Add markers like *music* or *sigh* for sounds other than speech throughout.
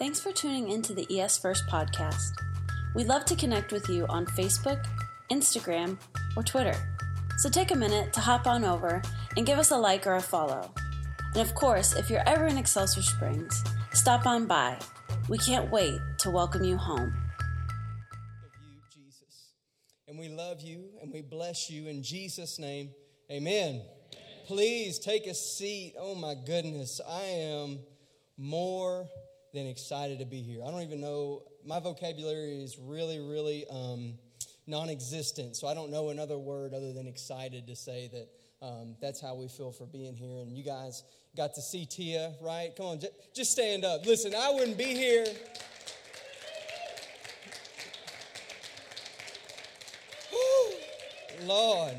Thanks for tuning into the ES First podcast. We'd love to connect with you on Facebook, Instagram, or Twitter. So take a minute to hop on over and give us a like or a follow. And of course, if you're ever in Excelsior Springs, stop on by. We can't wait to welcome you home. you, Jesus. And we love you and we bless you in Jesus' name. Amen. Please take a seat. Oh my goodness. I am more than excited to be here. I don't even know, my vocabulary is really, really um, non existent. So I don't know another word other than excited to say that um, that's how we feel for being here. And you guys got to see Tia, right? Come on, j- just stand up. Listen, I wouldn't be here. *gasps* Lord,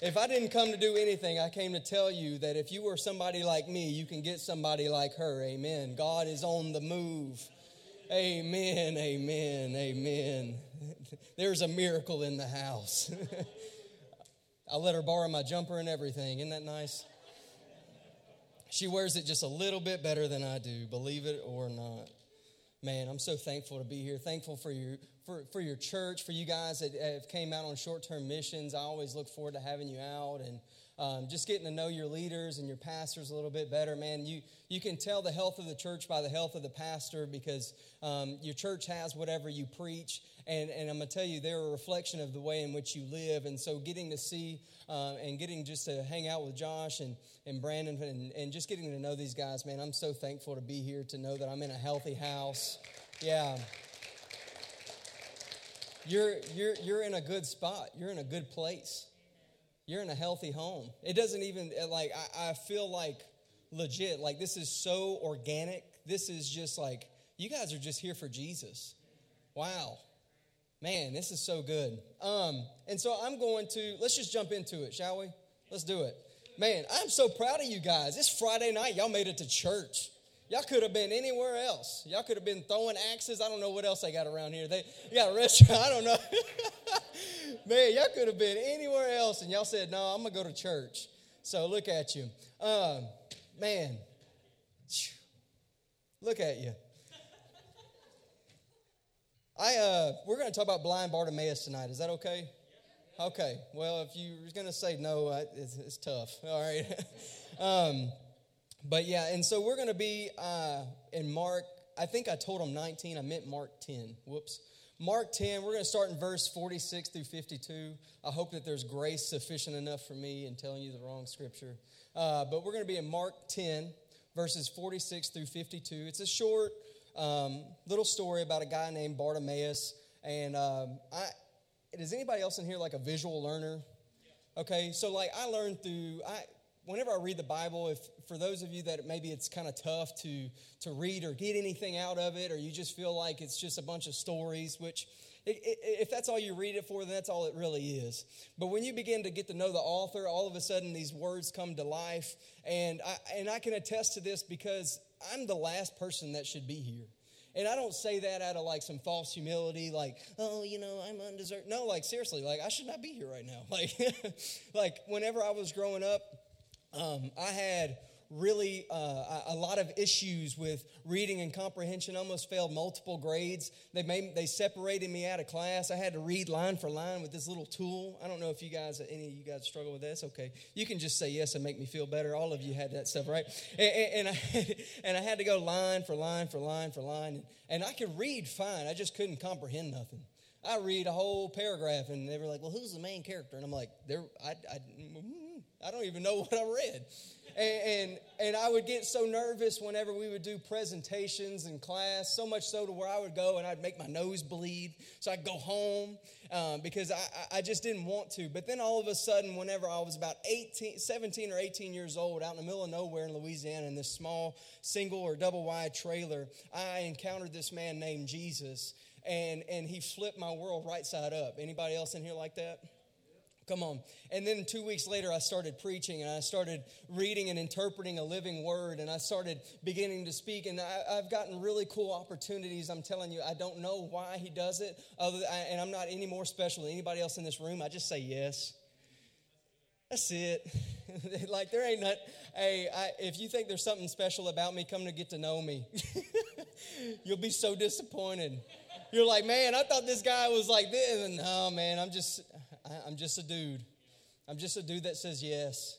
if I didn't come to do anything, I came to tell you that if you were somebody like me, you can get somebody like her. Amen. God is on the move. Amen, amen, amen. *laughs* There's a miracle in the house. *laughs* I let her borrow my jumper and everything. Isn't that nice? She wears it just a little bit better than I do, believe it or not. Man, I'm so thankful to be here. Thankful for your for, for your church, for you guys that have came out on short-term missions. I always look forward to having you out and um, just getting to know your leaders and your pastors a little bit better. Man, you you can tell the health of the church by the health of the pastor because um, your church has whatever you preach, and and I'm gonna tell you they're a reflection of the way in which you live. And so, getting to see uh, and getting just to hang out with Josh and and Brandon and, and just getting to know these guys, man, I'm so thankful to be here to know that I'm in a healthy house. Yeah you're, you're, you're in a good spot. You're in a good place. You're in a healthy home. It doesn't even, like, I, I feel like legit, like, this is so organic. This is just like, you guys are just here for Jesus. Wow. Man, this is so good. Um, and so I'm going to, let's just jump into it, shall we? Let's do it. Man, I'm so proud of you guys. It's Friday night. Y'all made it to church. Y'all could have been anywhere else. Y'all could have been throwing axes. I don't know what else they got around here. They got a *laughs* restaurant. I don't know. *laughs* Man, y'all could have been anywhere else, and y'all said, "No, I'm gonna go to church." So look at you, um, man. Look at you. I uh, we're gonna talk about blind Bartimaeus tonight. Is that okay? Okay. Well, if you're gonna say no, it's, it's tough. All right. *laughs* um, but yeah, and so we're going to be uh, in Mark. I think I told him 19. I meant Mark 10. Whoops. Mark 10, we're going to start in verse 46 through 52. I hope that there's grace sufficient enough for me in telling you the wrong scripture. Uh, but we're going to be in Mark 10, verses 46 through 52. It's a short um, little story about a guy named Bartimaeus. And um, I, does anybody else in here like a visual learner? Okay, so like I learned through, I, whenever I read the Bible, if for those of you that maybe it's kind of tough to to read or get anything out of it, or you just feel like it's just a bunch of stories, which if that's all you read it for, then that's all it really is. But when you begin to get to know the author, all of a sudden these words come to life, and I, and I can attest to this because I'm the last person that should be here. And I don't say that out of like some false humility, like, oh, you know, I'm undeserved. No, like seriously, like I should not be here right now. *laughs* Like, *laughs* like whenever I was growing up, um, I had really uh, a lot of issues with reading and comprehension. Almost failed multiple grades. They made they separated me out of class. I had to read line for line with this little tool. I don't know if you guys any of you guys struggle with this. Okay. You can just say yes and make me feel better. All of you had that stuff right? And, and, and I, *laughs* and I had to go line for line for line for line. And, and i could read fine. I just couldn't comprehend nothing. I read a whole paragraph and they were like, "Well, who's the main character?" And I'm like, "There, I, I, I don't even know *laughs* what I read. And, and, and, I would get so nervous whenever we would do presentations in class, so much so to where I would go and I'd make my nose bleed. So I'd go home um, because I, I just didn't want to. But then all of a sudden, whenever I was about 18, 17 or 18 years old, out in the middle of nowhere in Louisiana, in this small single or double wide trailer, I encountered this man named Jesus. And, and he flipped my world right side up. Anybody else in here like that? Come on. And then two weeks later, I started preaching and I started reading and interpreting a living word and I started beginning to speak. And I, have gotten really cool opportunities. I'm telling you, I don't know why he does it, other and I'm not any more special than anybody else in this room. I just say yes. That's it. *laughs* like, there ain't not, hey, I, if you think there's something special about me, come to get to know me. *laughs* You'll be so disappointed. You're like, man, I thought this guy was like this. And no, man, I'm just, I'm just a dude. I'm just a dude that says yes.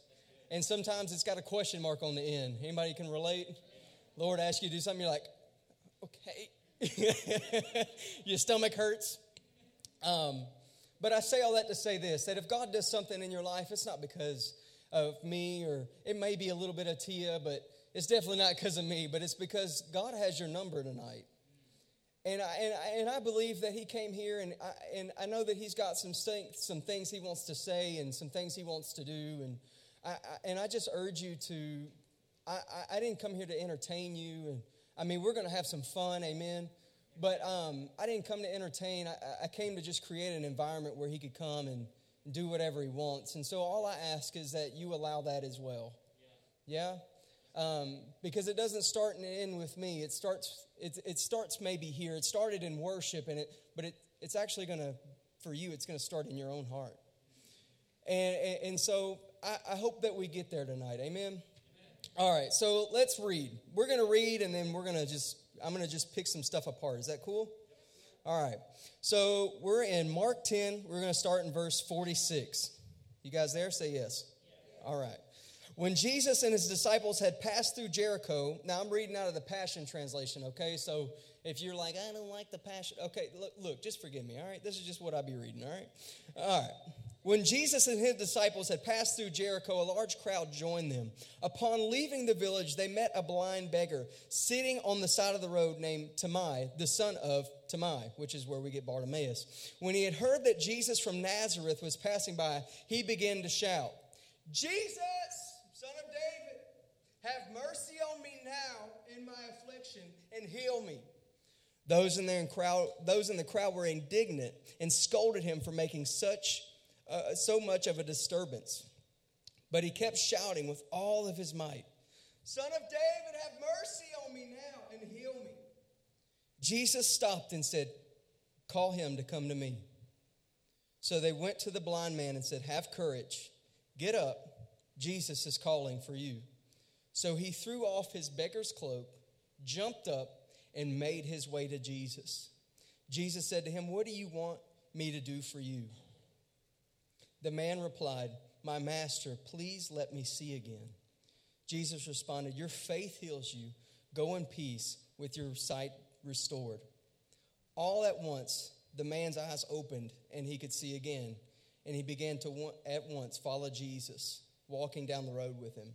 And sometimes it's got a question mark on the end. Anybody can relate? Lord asks you to do something, you're like, okay. *laughs* Your stomach hurts. Um, but I say all that to say this that if God does something in your life, it's not because of me, or it may be a little bit of Tia, but it's definitely not because of me, but it's because God has your number tonight. And I, and, I, and I believe that he came here, and I, and I know that he's got some, some things he wants to say and some things he wants to do. And I, I and I just urge you to, I, I didn't come here to entertain you. And I mean, we're going to have some fun, amen. But um, I didn't come to entertain. I, I came to just create an environment where he could come and do whatever he wants. And so all I ask is that you allow that as well. Yeah? Um, because it doesn't start and end with me. It starts, it, it starts maybe here. It started in worship, and it, but it, it's actually going to, for you, it's going to start in your own heart. And, and, and so I, I, hope that we get there tonight. Amen? Amen? All right, so let's read. We're going to read, and then we're going to just I'm going to just pick some stuff apart. Is that cool? All right. So we're in Mark 10. We're going to start in verse 46. You guys there? Say yes. All right. When Jesus and his disciples had passed through Jericho, now I'm reading out of the Passion Translation, okay? So if you're like, I don't like the Passion, okay, look, look just forgive me, all right? This is just what I'll be reading, all right? All right. When Jesus and his disciples had passed through Jericho, a large crowd joined them. Upon leaving the village, they met a blind beggar sitting on the side of the road named Timaeus, the son of Timaeus, which is where we get Bartimaeus. When he had heard that Jesus from Nazareth was passing by, he began to shout, Jesus, of David, have mercy on me now in my affliction and heal me. Those in, the crowd, those in the crowd were indignant and scolded him for making such uh, so much of a disturbance. But he kept shouting with all of his might, Son of David, have mercy on me now and heal me. Jesus stopped and said, Call him to come to me. So they went to the blind man and said, Have courage, get up, Jesus is calling for you. So he threw off his beggar's cloak, jumped up, and made his way to Jesus. Jesus said to him, What do you want me to do for you? The man replied, My master, please let me see again. Jesus responded, Your faith heals you. Go in peace with your sight restored. All at once, the man's eyes opened and he could see again. And he began to at once follow Jesus, walking down the road with him.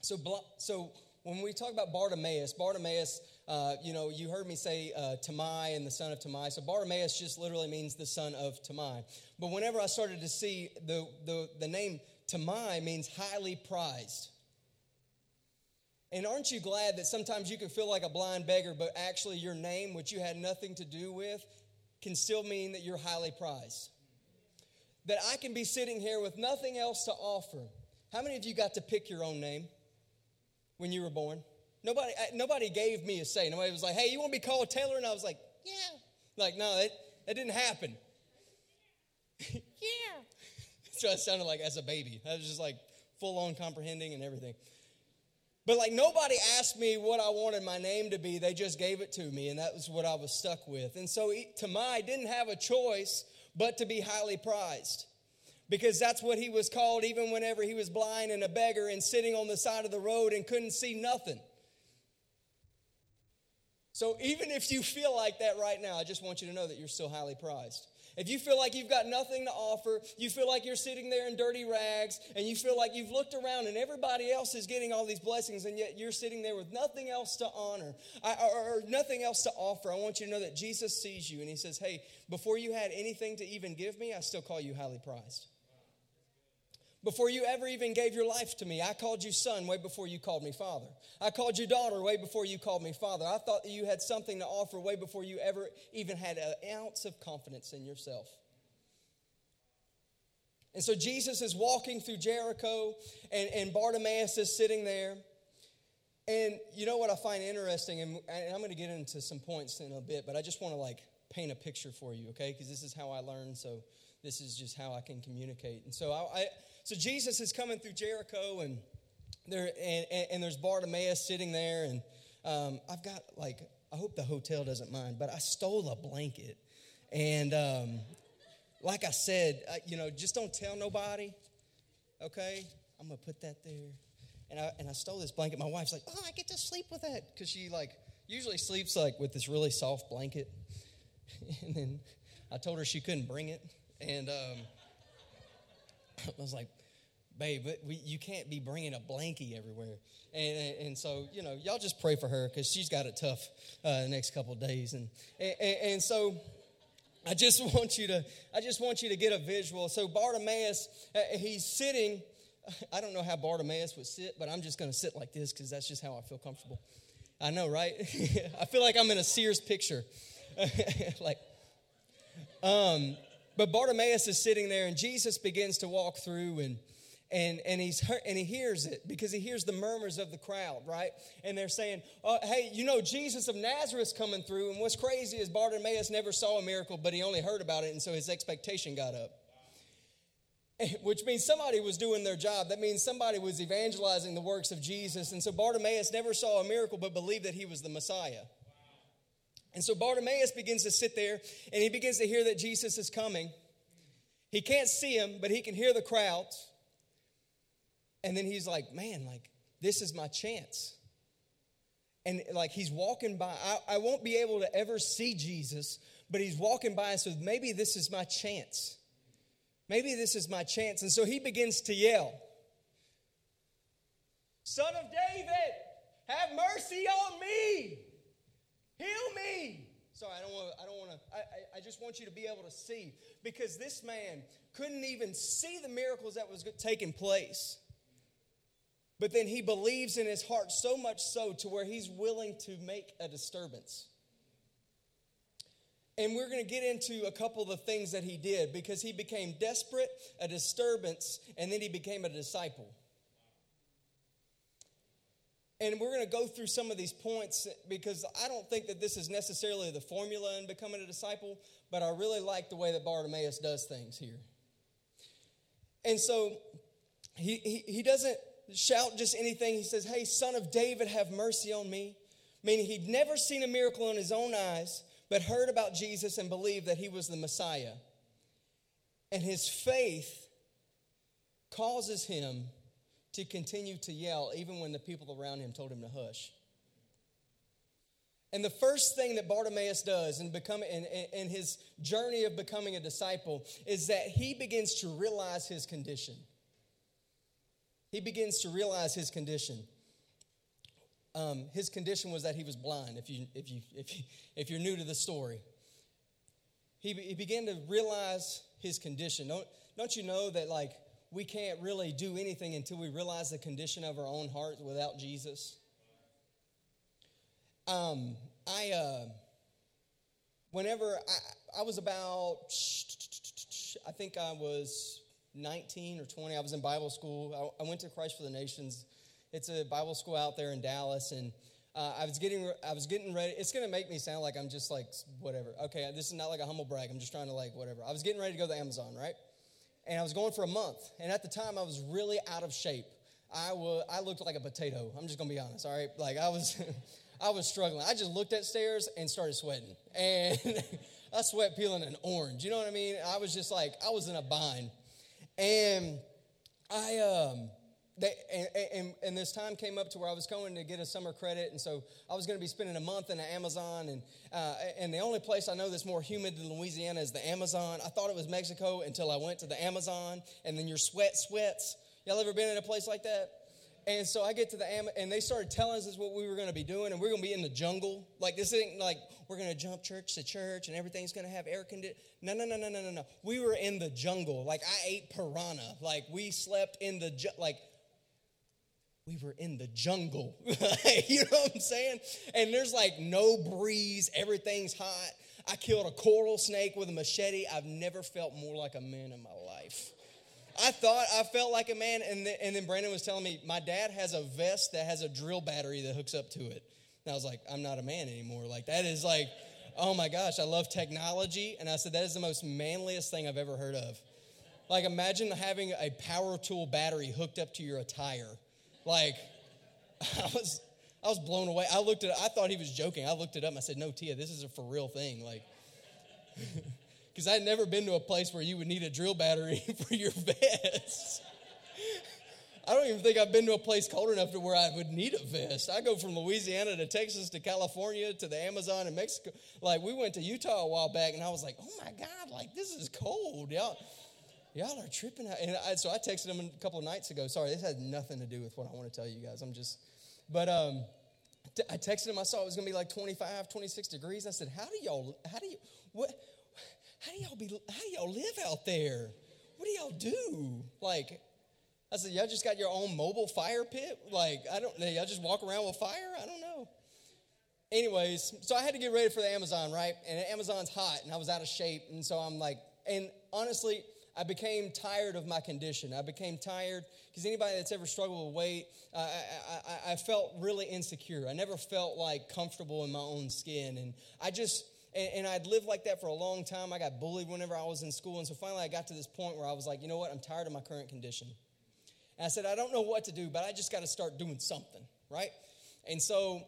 So, so when we talk about Bartimaeus, Bartimaeus, uh, you know, you heard me say uh, Tamai and the son of Tamai. So Bartimaeus just literally means the son of Tamai. But whenever I started to see the, the, the name Tamai means highly prized. And aren't you glad that sometimes you can feel like a blind beggar, but actually your name, which you had nothing to do with, can still mean that you're highly prized? That I can be sitting here with nothing else to offer. How many of you got to pick your own name? when you were born? Nobody, nobody gave me a say. Nobody was like, hey, you want to be called Taylor? And I was like, yeah. Like, no, that, that didn't happen. *laughs* yeah. *laughs* So I sounded like as a baby. I was just like full on comprehending and everything. But like nobody asked me what I wanted my name to be. They just gave it to me, and that was what I was stuck with. And so Tamai didn't have a choice but to be highly prized because that's what he was called even whenever he was blind and a beggar and sitting on the side of the road and couldn't see nothing. So, even if you feel like that right now, I just want you to know that you're still highly prized. If you feel like you've got nothing to offer, you feel like you're sitting there in dirty rags, and you feel like you've looked around and everybody else is getting all these blessings, and yet you're sitting there with nothing else to honor or, nothing else to offer, I want you to know that Jesus sees you and He says, Hey, before you had anything to even give me, I still call you highly prized. Before you ever even gave your life to me, I called you son way before you called me father. I called you daughter way before you called me father. I thought that you had something to offer way before you ever even had an ounce of confidence in yourself. And so Jesus is walking through Jericho, and, and Bartimaeus is sitting there. And you know what I find interesting, and, and I'm going to get into some points in a bit, but I just want to like paint a picture for you, okay? Because this is how I learn, so this is just how I can communicate. And so I, I so Jesus is coming through Jericho, and there and, and, and there's Bartimaeus sitting there, and um, I've got like I hope the hotel doesn't mind, but I stole a blanket. And um, like I said, I, you know, just don't tell nobody, okay? I'm to put that there. And I, and I stole this blanket. My wife's like, oh, I get to sleep with that. Because she, like, usually sleeps, like, with this really soft blanket. *laughs* and then I told her she couldn't bring it. And um, *laughs* I was like, babe, we, you can't be bringing a blankie everywhere. And, and, and, so, you know, y'all just pray for her because she's got it tough uh, the next couple days. And, and, and so I just *laughs* want you to, I just want you to get a visual. So Bartimaeus, uh, he's sitting. *laughs* I don't know how Bartimaeus would sit, but I'm just going to sit like this because that's just how I feel comfortable. I know, right? *laughs* I feel like I'm in a Sears picture. like, um, but Bartimaeus is sitting there, and Jesus begins to walk through, and and and he's and he hears it because he hears the murmurs of the crowd, right? And they're saying, oh, "Hey, you know Jesus of Nazareth's coming through." And what's crazy is Bartimaeus never saw a miracle, but he only heard about it, and so his expectation got up. Eh, which means somebody was doing their job. That means somebody was evangelizing the works of Jesus. And so Bartimaeus never saw a miracle, but believed that he was the Messiah. And so Bartimaeus begins to sit there and he begins to hear that Jesus is coming. He can't see him, but he can hear the crowds. And then he's like, man, like, this is my chance. And like, he's walking by. I, I won't be able to ever see Jesus, but he's walking by and so maybe this is my chance. Maybe this is my chance. And so he begins to yell, Son of David, have mercy on me. Heal me. Sorry, I don't want. I don't want to. I, I just want you to be able to see because this man couldn't even see the miracles that was taking place. But then he believes in his heart so much so to where he's willing to make a disturbance. And we're going to get into a couple of the things that he did because he became desperate, a disturbance, and then he became a disciple. And we're going to go through some of these points because I don't think that this is necessarily the formula in becoming a disciple, but I really like the way that Bartimaeus does things here. And so he, he, he doesn't shout just anything. He says, Hey, son of David, have mercy on me. Meaning he'd never seen a miracle in his own eyes, but heard about Jesus and believed that he was the Messiah. And his faith causes him to continue to yell even when the people around him told him to hush. And the first thing that Bartimaeus does in, become, in, in his journey of becoming a disciple is that he begins to realize his condition. He begins to realize his condition. Um, his condition was that he was blind, if, you, if, you, if, you, if you're new to the story. He, he began to realize his condition. Don't, don't you know that, like, we can't really do anything until we realize the condition of our own hearts without Jesus. Um, I, uh, whenever I, I was about, I think I was 19 or 20, I was in Bible school. I, went to Christ for the Nations. It's a Bible school out there in Dallas, and uh, I was getting I was getting ready. It's gonna make me sound like I'm just like whatever. Okay, this is not like a humble brag. I'm just trying to like whatever. I was getting ready to go to Amazon, right? and I was going for a month. And at the time, I was really out of shape. I, was, I looked like a potato. I'm just gonna be honest, all right? Like I was, *laughs* I was struggling. I just looked at stairs and started sweating, and *laughs* I sweat peeling an orange. You know what I mean? I was just like I was in a bind, and I um, they, and, and, and, this time came up to where I was going to get a summer credit, and so I was going to be spending a month in the Amazon, and uh, and the only place I know that's more humid than Louisiana is the Amazon. I thought it was Mexico until I went to the Amazon, and then your sweat sweats. Y'all ever been in a place like that? And so I get to the Am, and they started telling us what we were going to be doing, and we're going to be in the jungle. Like this ain't like we're going to jump church to church, and everything's going to have air conditioning. No, no, no, no, no, no, no. We were in the jungle. Like I ate piranha. Like we slept in the ju- like we were in the jungle. *laughs* you know what I'm saying? And there's like no breeze, everything's hot. I killed a coral snake with a machete. I've never felt more like a man in my life. I thought I felt like a man, and, and then Brandon was telling me my dad has a vest that has a drill battery that hooks up to it. And I was like, I'm not a man anymore. Like, that is like, oh my gosh, I love technology. And I said, that is the most manliest thing I've ever heard of. Like, imagine having a power tool battery hooked up to your attire. Like, *laughs* I was, I was blown away. I looked at I thought he was joking. I looked it up I said, No, Tia, this is a for real thing. Like, *laughs* because I'd never been to a place where you would need a drill battery *laughs* for your vest. I don't even think I've been to a place cold enough to where I would need a vest. I go from Louisiana to Texas to California to the Amazon and Mexico. Like we went to Utah a while back, and I was like, "Oh my God! Like this is cold, y'all. Y'all are tripping." Out. And I, so I texted him a couple of nights ago. Sorry, this had nothing to do with what I want to tell you guys. I'm just, but um, I texted him. I saw it was going to be like 25, 26 degrees. I said, "How do y'all? How do you? What? How do y'all be? How do y'all live out there? What do y'all do? Like." I said, y'all just got your own mobile fire pit? Like, I don't know, y'all just walk around with fire? I don't know. Anyways, so I had to get ready for the Amazon, right? And Amazon's hot and I was out of shape. And so I'm like, and honestly, I became tired of my condition. I became tired because anybody that's ever struggled with weight, I, I, I, felt really insecure. I never felt like comfortable in my own skin. And I just, and, and, I'd lived like that for a long time. I got bullied whenever I was in school. And so finally I got to this point where I was like, you know what? I'm tired of my current condition. And I said, I don't know what to do, but I just got to start doing something, right? And so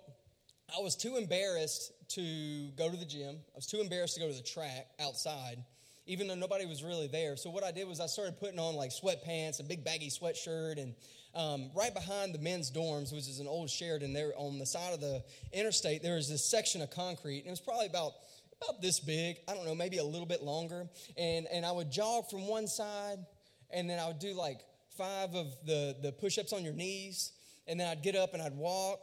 I was too embarrassed to go to the gym. I was too embarrassed to go to the track outside, even though nobody was really there. So what I did was I started putting on like sweatpants, a big baggy sweatshirt, and um, right behind the men's dorms, which is an old Sheraton, there on the side of the interstate, there was this section of concrete, and it was probably about about this big. I don't know, maybe a little bit longer. And and I would jog from one side, and then I would do like five of the, the push ups on your knees, and then I'd get up and I'd walk,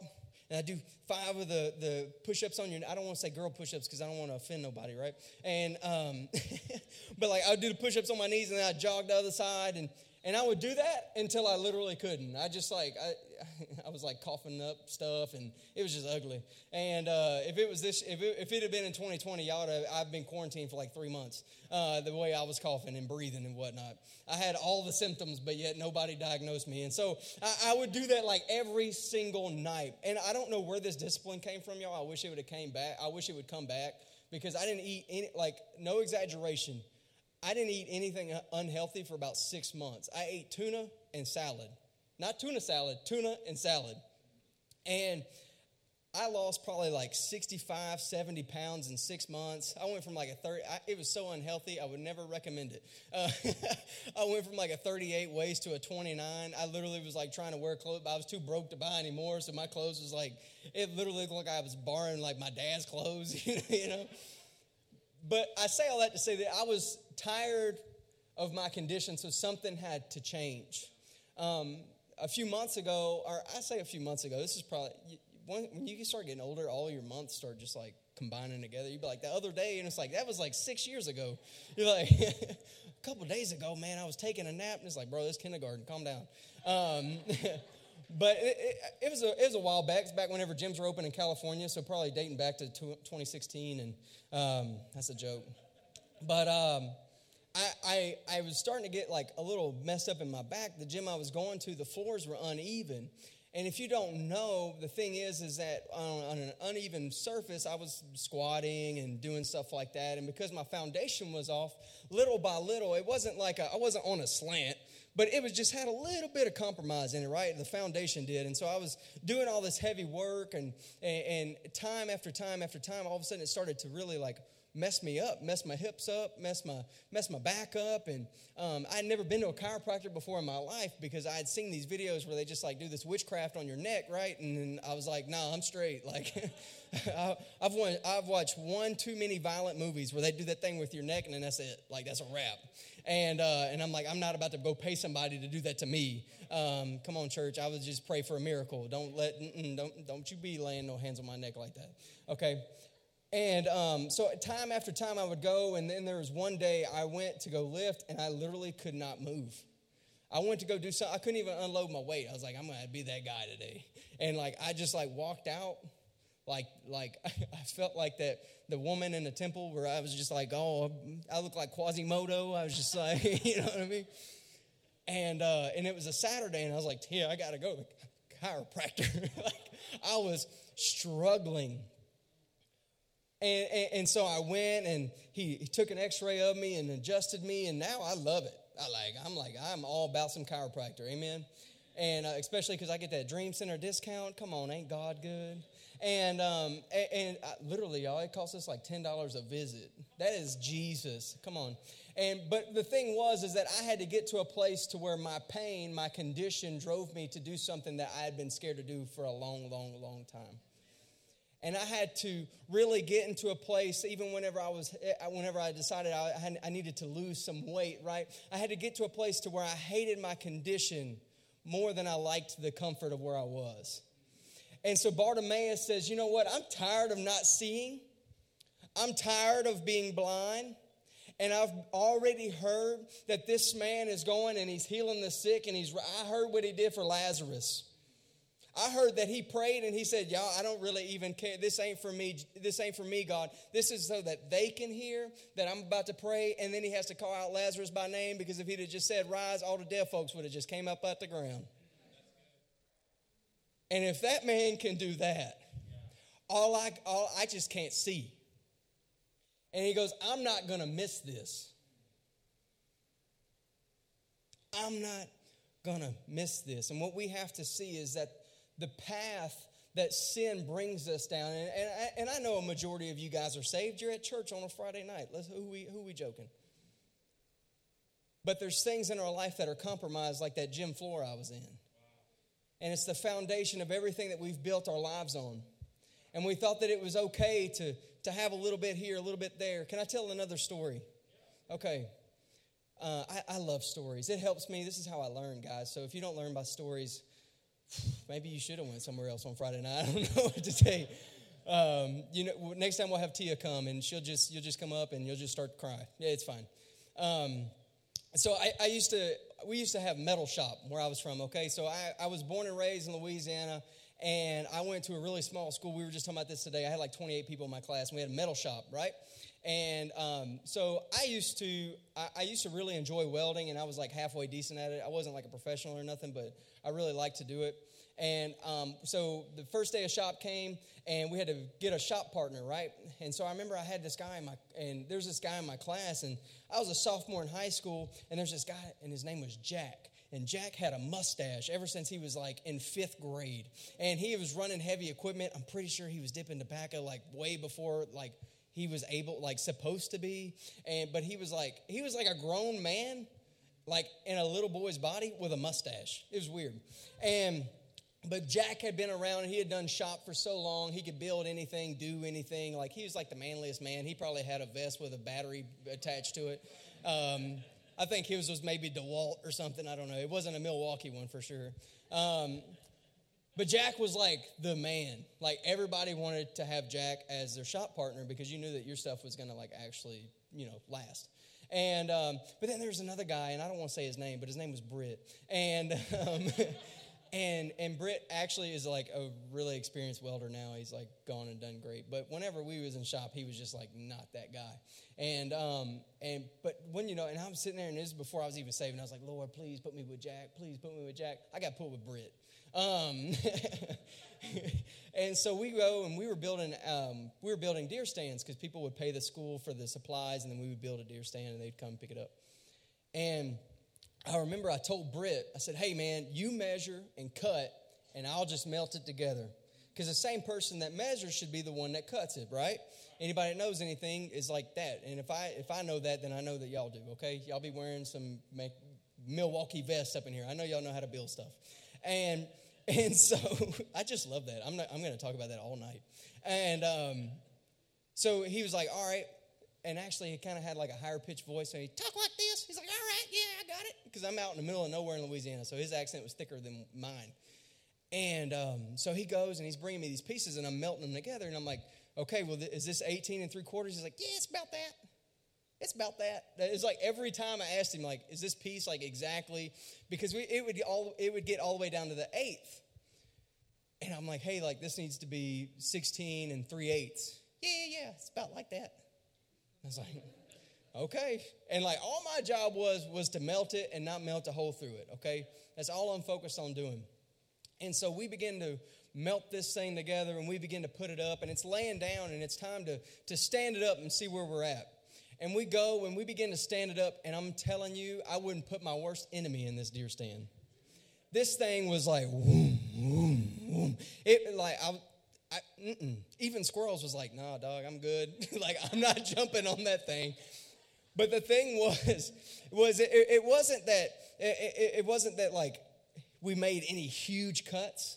and I'd do five of the, the push ups on your I don't want to say girl push ups because I don't want to offend nobody, right? And, um, *laughs* but like I'd do the push ups on my knees, and then I'd jog the other side, and, and I would do that until I literally couldn't. I just like, I, I was like coughing up stuff, and it was just ugly. And uh, if it was this, if it, if it had been in 2020, y'all would have, I've been quarantined for like three months. Uh, the way I was coughing and breathing and whatnot, I had all the symptoms, but yet nobody diagnosed me. And so I, I would do that like every single night. And I don't know where this discipline came from, y'all. I wish it would have came back. I wish it would come back because I didn't eat any, like no exaggeration. I didn't eat anything unhealthy for about six months. I ate tuna and salad. Not tuna salad, tuna and salad. And I lost probably like 65, 70 pounds in six months. I went from like a 30, I, it was so unhealthy, I would never recommend it. Uh, *laughs* I went from like a 38 waist to a 29. I literally was like trying to wear clothes, but I was too broke to buy anymore. So my clothes was like, it literally looked like I was borrowing like my dad's clothes, *laughs* you know? But I say all that to say that I was tired of my condition, so something had to change. Um, a few months ago, or I say a few months ago, this is probably when, you start getting older, all your months start just like combining together. You'd be like, the other day, and it's like, that was like six years ago. *laughs* You're like, *laughs* a couple days ago, man, I was taking a nap, and it's like, bro, this kindergarten, calm down. Um, *laughs* but it, it, it, was a, it was a while back. It's back whenever gyms were open in California, so probably dating back to 2016, and um, that's a joke. But um, I, I, I was starting to get like a little messed up in my back. The gym I was going to, the floors were uneven. And if you don't know, the thing is, is that on, on, an uneven surface, I was squatting and doing stuff like that. And because my foundation was off, little by little, it wasn't like I wasn't on a slant, but it was just had a little bit of compromise in it, right? The foundation did. And so I was doing all this heavy work, and, and, and time after time after time, all of a sudden it started to really like messed me up, messed my hips up, messed my, messed my back up. And um, I'd never been to a chiropractor before in my life because I had seen these videos where they just like do this witchcraft on your neck, right? And I was like, nah, I'm straight. *laughs* Like, *laughs* I've, watched, I've watched one too many violent movies where they do that thing with your neck and then that's it. Like, that's a wrap. And, uh, and I'm like, I'm not about to go pay somebody to do that to me. Um, come on, church. I would just pray for a miracle. Don't let, don't, don't you be laying no hands on my neck like that. Okay. And um, so time after time I would go, and then there was one day I went to go lift, and I literally could not move. I went to go do something. I couldn't even unload my weight. I was like, I'm gonna be that guy today. And like I just like walked out, like like *laughs* I felt like that the woman in the temple where I was just like, oh, I look like Quasimodo. I was just *laughs* like, you know what I mean? And uh, and it was a Saturday, and I was like, yeah, I gotta go to the chiropractor. *laughs* like I was struggling and, and, and, so I went and he, he took an x-ray of me and adjusted me and now I love it. I like, I'm like, I'm all about some chiropractor. Amen. and uh, especially because I get that Dream Center discount. Come on, ain't God good? And um, and, and uh, literally, y'all, it costs us like ten dollars a visit. That is Jesus. Come on. And but the thing was is that I had to get to a place to where my pain, my condition, drove me to do something that I had been scared to do for a long, long, long time. And I had to really get into a place, even whenever I was, eh, whenever I decided I, had, I needed to lose some weight, right? I had to get to a place to where I hated my condition more than I liked the comfort of where I was. And so Bartimaeus says, You know what? I'm tired of not seeing. I'm tired of being blind. And I've already heard that this man is going and he's healing the sick. And he's, I heard what he did for Lazarus. I heard that he prayed and he said, Y'all, I don't really even care. This ain't for me. This ain't for me, God. This is so that they can hear that I'm about to pray. And then he has to call out Lazarus by name because if he'd have just said, Rise, all the dead folks would have just came up out the ground. And if that man can do that, all I, all, I just can't see. And he goes, I'm not going to miss this. I'm not going to miss this. And what we have to see is that the path that sin brings us down, and, and, and I know a majority of you guys are saved. You're at church on a Friday night. Let's, who, we, who we joking? But there's things in our life that are compromised, like that gym floor I was in. And it's the foundation of everything that we've built our lives on. And we thought that it was okay to, to have a little bit here, a little bit there. Can I tell another story? Okay. Uh, I, I love stories. It helps me. This is how I learn, guys. So if you don't learn by stories, maybe you should have went somewhere else on Friday night. *laughs* I don't know what to say. Um, you know, next time we'll have Tia come, and she'll just you'll just come up and you'll just start to cry. Yeah, it's fine. Um, so I, I, used to we used to have metal shop where I was from. Okay, so I, I was born and raised in Louisiana, and I went to a really small school. We were just talking about this today. I had like 28 people in my class, and we had a metal shop, right? And um, so I used to I, I, used to really enjoy welding, and I was like halfway decent at it. I wasn't like a professional or nothing, but I really like to do it. And um, so the first day of shop came, and we had to get a shop partner, right? And so I remember I had this guy in my, and there's this guy in my class, and I was a sophomore in high school, and there's this guy, and his name was Jack. And Jack had a mustache ever since he was like in fifth grade. And he was running heavy equipment. I'm pretty sure he was dipping tobacco like way before like he was able, like supposed to be. And but he was like, he was like a grown man, like in a little boy's body with a mustache. It was weird. And but Jack had been around and he had done shop for so long, he could build anything, do anything. Like he was like the manliest man. He probably had a vest with a battery attached to it. Um, I think his was maybe DeWalt or something. I don't know. It wasn't a Milwaukee one for sure. Um, but Jack was like the man. Like everybody wanted to have Jack as their shop partner because you knew that your stuff was going to like actually, you know, last. And um, but then there's another guy, and I don't want to say his name, but his name was Britt. And um, *laughs* and and Britt actually is like a really experienced welder now. He's like gone and done great. But whenever we was in shop, he was just like not that guy. And um and but when you know, and I'm sitting there, and this is before I was even saving. I was like, Lord, please put me with Jack. Please put me with Jack. I got put with Britt. Um, *laughs* *laughs* and so we go and we were building um, we were building deer stands because people would pay the school for the supplies, and then we would build a deer stand, and they'd come pick it up. And I remember I told Britt, I said, hey man, you measure and cut, and I'll just melt it together. Because the same person that measures should be the one that cuts it, right? Anybody that knows anything is like that. And if I if I know that, then I know that y'all do, okay? Y'all be wearing some Milwaukee vests up in here. I know y'all know how to build stuff. And and so *laughs* I just love that. I'm not, I'm going to talk about that all night. And um, so he was like, all right, and actually he kind of had like a higher pitched voice and he talked like this. He's like all right yeah i got it. Because i'm out in the middle of nowhere in louisiana so his accent was thicker than mine. And um, so he goes and he's bringing me these pieces and i'm melting them together and i'm like okay well is this 18 and three quarters? He's like yeah it's about that it's about that it's like every time i asked him like is this piece like exactly because we, it would all it would get all the way down to the eighth and i'm like hey like this needs to be 16 and 3 eighths yeah yeah yeah it's about like that I was like, okay. And like all my job was was to melt it and not melt a hole through it, okay? That's all I'm focused on doing. And so we begin to melt this thing together and we begin to put it up and it's laying down and it's time to, to stand it up and see where we're at. And we go and we begin to stand it up, and I'm telling you, I wouldn't put my worst enemy in this deer stand this thing was like, whoom, whoom, whoom. It like I, I even squirrels was like, nah, dog, I'm good. *laughs* like I'm not *laughs* jumping on that thing. But the thing *laughs* was, was it, it wasn't that it, it wasn't that like we made any huge cuts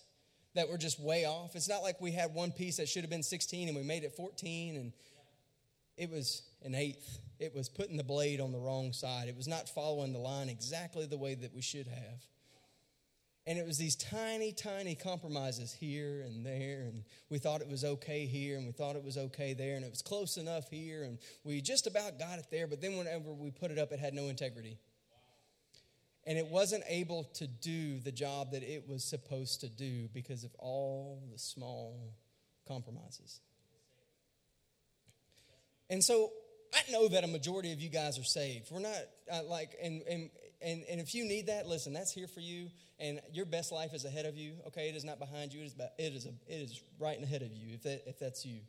that were just way off. It's not like we had one piece that should have been 16 and we made it 14 and it was an eighth. It was putting the blade on the wrong side. It was not following the line exactly the way that we should have. And it was these tiny, tiny compromises here and there. And we thought it was okay here and we thought it was okay there. And it was close enough here. And we just about got it there. But then whenever we put it up, it had no integrity. And it wasn't able to do the job that it was supposed to do because of all the small compromises. And so I know that a majority of you guys are saved. We're not uh, like, and, and, and, and if you need that, listen, that's here for you. And your best life is ahead of you. Okay, it is not behind you. It is, it is, a, it is right ahead of you if, that, if that's you.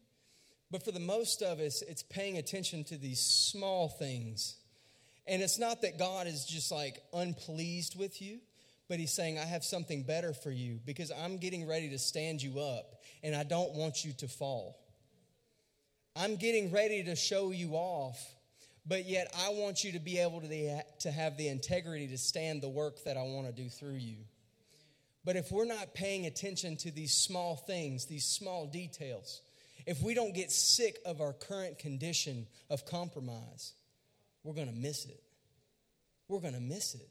But for the most of us, it's paying attention to these small things. And it's not that God is just like unpleased with you, but He's saying, I have something better for you because I'm getting ready to stand you up and I don't want you to fall. I'm getting ready to show you off, but yet I want you to be able to, to have the integrity to stand the work that I want to do through you. But if we're not paying attention to these small things, these small details, if we don't get sick of our current condition of compromise, we're going to miss it. We're going to miss it.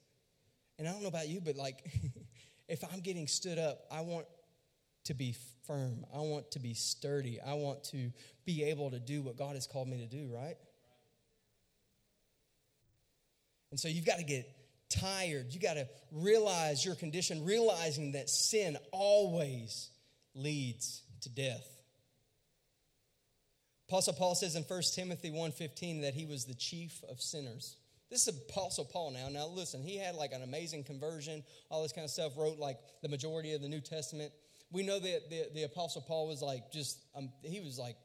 And I don't know about you, but like, *laughs* if I'm getting stood up, I want to be firm. I want to be sturdy. I want to be able to do what God has called me to do, right? And so you've got to get tired. You got to realize your condition, realizing that sin always leads to death. Apostle Paul says in 1 Timothy 1:15 that he was the chief of sinners. This is Apostle Paul now. Now listen, he had like an amazing conversion, all this kind of stuff, wrote like the majority of the New Testament we know that the, the Apostle Paul was like just, um, he was like,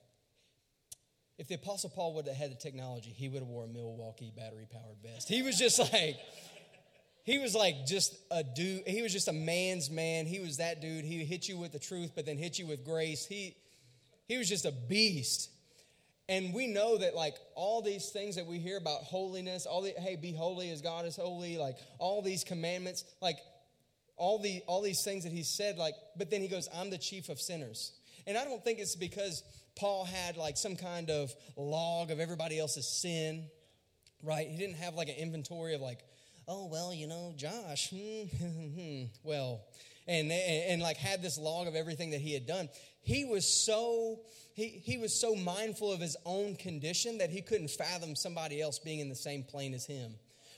if the Apostle Paul would have had the technology, he would have wore a Milwaukee battery powered vest. He was just *laughs* like, he was like just a dude. He was just a man's man. He was that dude. He hit you with the truth, but then hit you with grace. He, he was just a beast. And we know that like all these things that we hear about holiness, all the hey, be holy as God is holy, like all these commandments, like all, the, all these things that he said, like, but then he goes, I'm the chief of sinners. And I don't think it's because Paul had like some kind of log of everybody else's sin, right? He didn't have like an inventory of like, oh, well, you know, Josh, hmm, *laughs* hmm, hmm, well, and, and, and like had this log of everything that he had done. He was so he, he was so mindful of his own condition that he couldn't fathom somebody else being in the same plane as him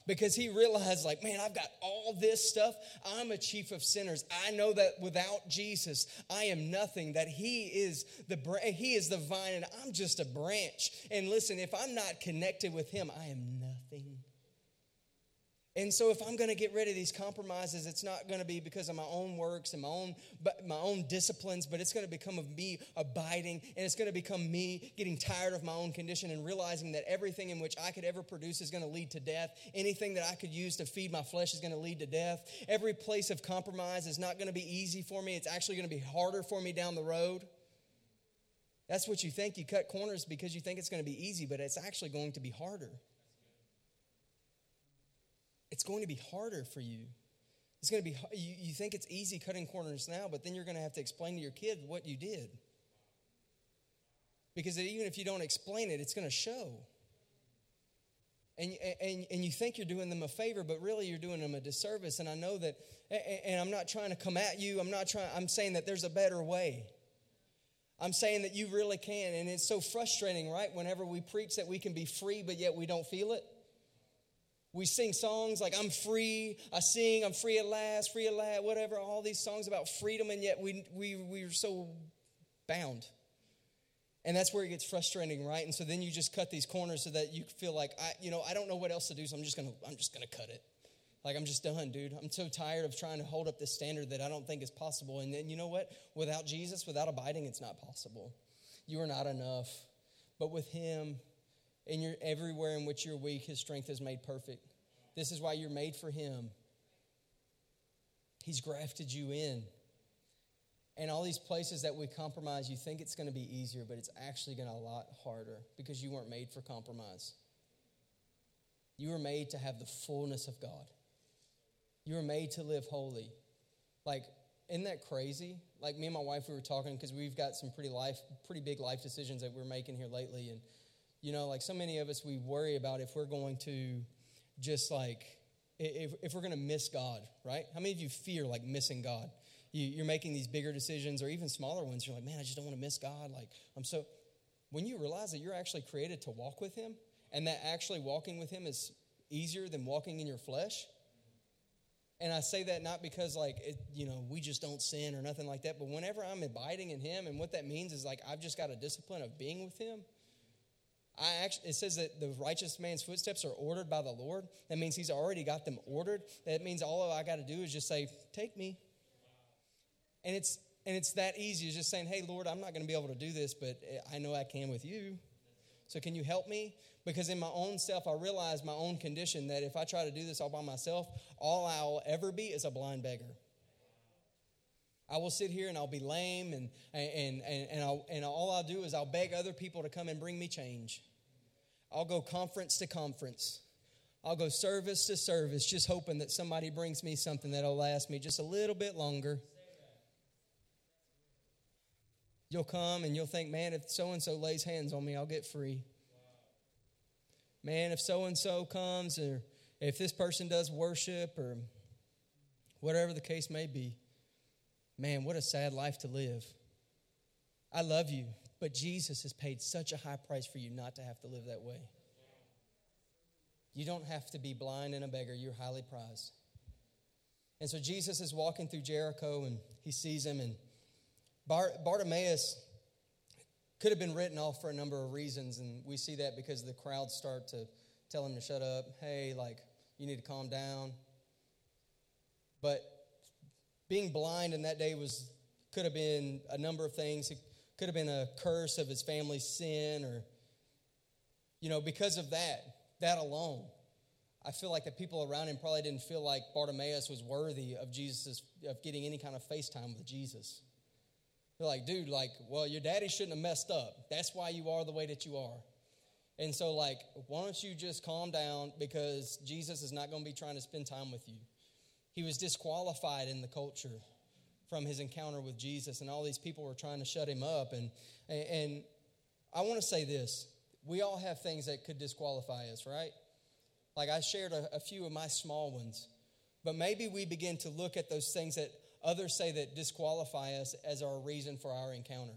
because he realized, like, man, I've got all this stuff. I'm a chief of sinners. I know that without Jesus, I am nothing. That he is the he is the vine, and I'm just a branch. And listen, if I'm not connected with him, I am nothing. And so if I'm going to get rid of these compromises, it's not going to be because of my own works and my own my own disciplines, but it's going to become of me abiding and it's going to become me getting tired of my own condition and realizing that everything in which I could ever produce is going to lead to death. Anything that I could use to feed my flesh is going to lead to death. Every place of compromise is not going to be easy for me. It's actually going to be harder for me down the road. That's what you think. You cut corners because you think it's going to be easy, but it's actually going to be harder it's going to be harder for you. It's going to be, you, you think it's easy cutting corners now, but then you're going to have to explain to your kid what you did. Because even if you don't explain it, it's going to show. And, and, and you think you're doing them a favor, but really you're doing them a disservice. And I know that, and I'm not trying to come at you. I'm not trying, I'm saying that there's a better way. I'm saying that you really can. And it's so frustrating, right? Whenever we preach that we can be free, but yet we don't feel it. We sing songs like I'm free, I sing, I'm free at last, free at last, whatever, all these songs about freedom, and yet we, we, we're so bound. And that's where it gets frustrating, right? And so then you just cut these corners so that you feel like, I, you know, I don't know what else to do, so I'm just gonna, I'm just gonna cut it. Like I'm just done, dude. I'm so tired of trying to hold up this standard that I don't think is possible. And then you know what? Without Jesus, without abiding, it's not possible. You are not enough. But with Him, and you're everywhere in which you're weak, his strength is made perfect. This is why you're made for him. He's grafted you in. And all these places that we compromise, you think it's going to be easier, but it's actually going to a lot harder because you weren't made for compromise. You were made to have the fullness of God. You were made to live holy. Like, isn't that crazy? Like me and my wife, we were talking because we've got some pretty life, pretty big life decisions that we're making here lately, and you know, like so many of us, we worry about if we're going to just like if, if we're going to miss God, right? How many of you fear like missing God? You, you're making these bigger decisions or even smaller ones. You're like, man, I just don't want to miss God. Like I'm so. When you realize that you're actually created to walk with Him, and that actually walking with Him is easier than walking in your flesh, and I say that not because like it, you know we just don't sin or nothing like that, but whenever I'm abiding in Him, and what that means is like I've just got a discipline of being with Him. I actually, it says that the righteous man's footsteps are ordered by the Lord. That means He's already got them ordered. That means all I got to do is just say, "Take me," and it's and it's that easy. It's just saying, "Hey, Lord, I'm not going to be able to do this, but eh, I know I can with You. So can You help me?" Because in my own self, I realize my own condition that if I try to do this all by myself, all I'll ever be is a blind beggar. I will sit here and I'll be lame, and, and, and, and, I'll, and all I'll do is I'll beg other people to come and bring me change. I'll go conference to conference. I'll go service to service, just hoping that somebody brings me something that'll last me just a little bit longer. You'll come and you'll think, man, if so and so lays hands on me, I'll get free man, if so and so comes, or if this person does worship, or whatever the case may be, man, what a sad life to live. I love you, but Jesus has paid such a high price for you not to have to live that way. You don't have to be blind and a beggar, you're highly prized. And so Jesus is walking through Jericho and he sees him, and Bartimaeus could have been written off for a number of reasons, and we see that because the crowds start to tell him to shut up. Hey, like, you need to calm down. But being blind in that day was could have been a number of things. It could have been a curse of his family's sin, or you know, because of that, that alone, I feel like the people around him probably didn't feel like Bartimaeus was worthy of Jesus of getting any kind of FaceTime with Jesus. They're like, dude, like, well, your daddy shouldn't have messed up. That's why you are the way that you are. And so, like, why don't you just calm down because Jesus is not going to be trying to spend time with you. He was disqualified in the culture from his encounter with Jesus, and all these people were trying to shut him up. And, and I want to say this we all have things that could disqualify us, right? Like, I shared a, a few of my small ones, but maybe we begin to look at those things that Others say that disqualify us as our reason for our encounter.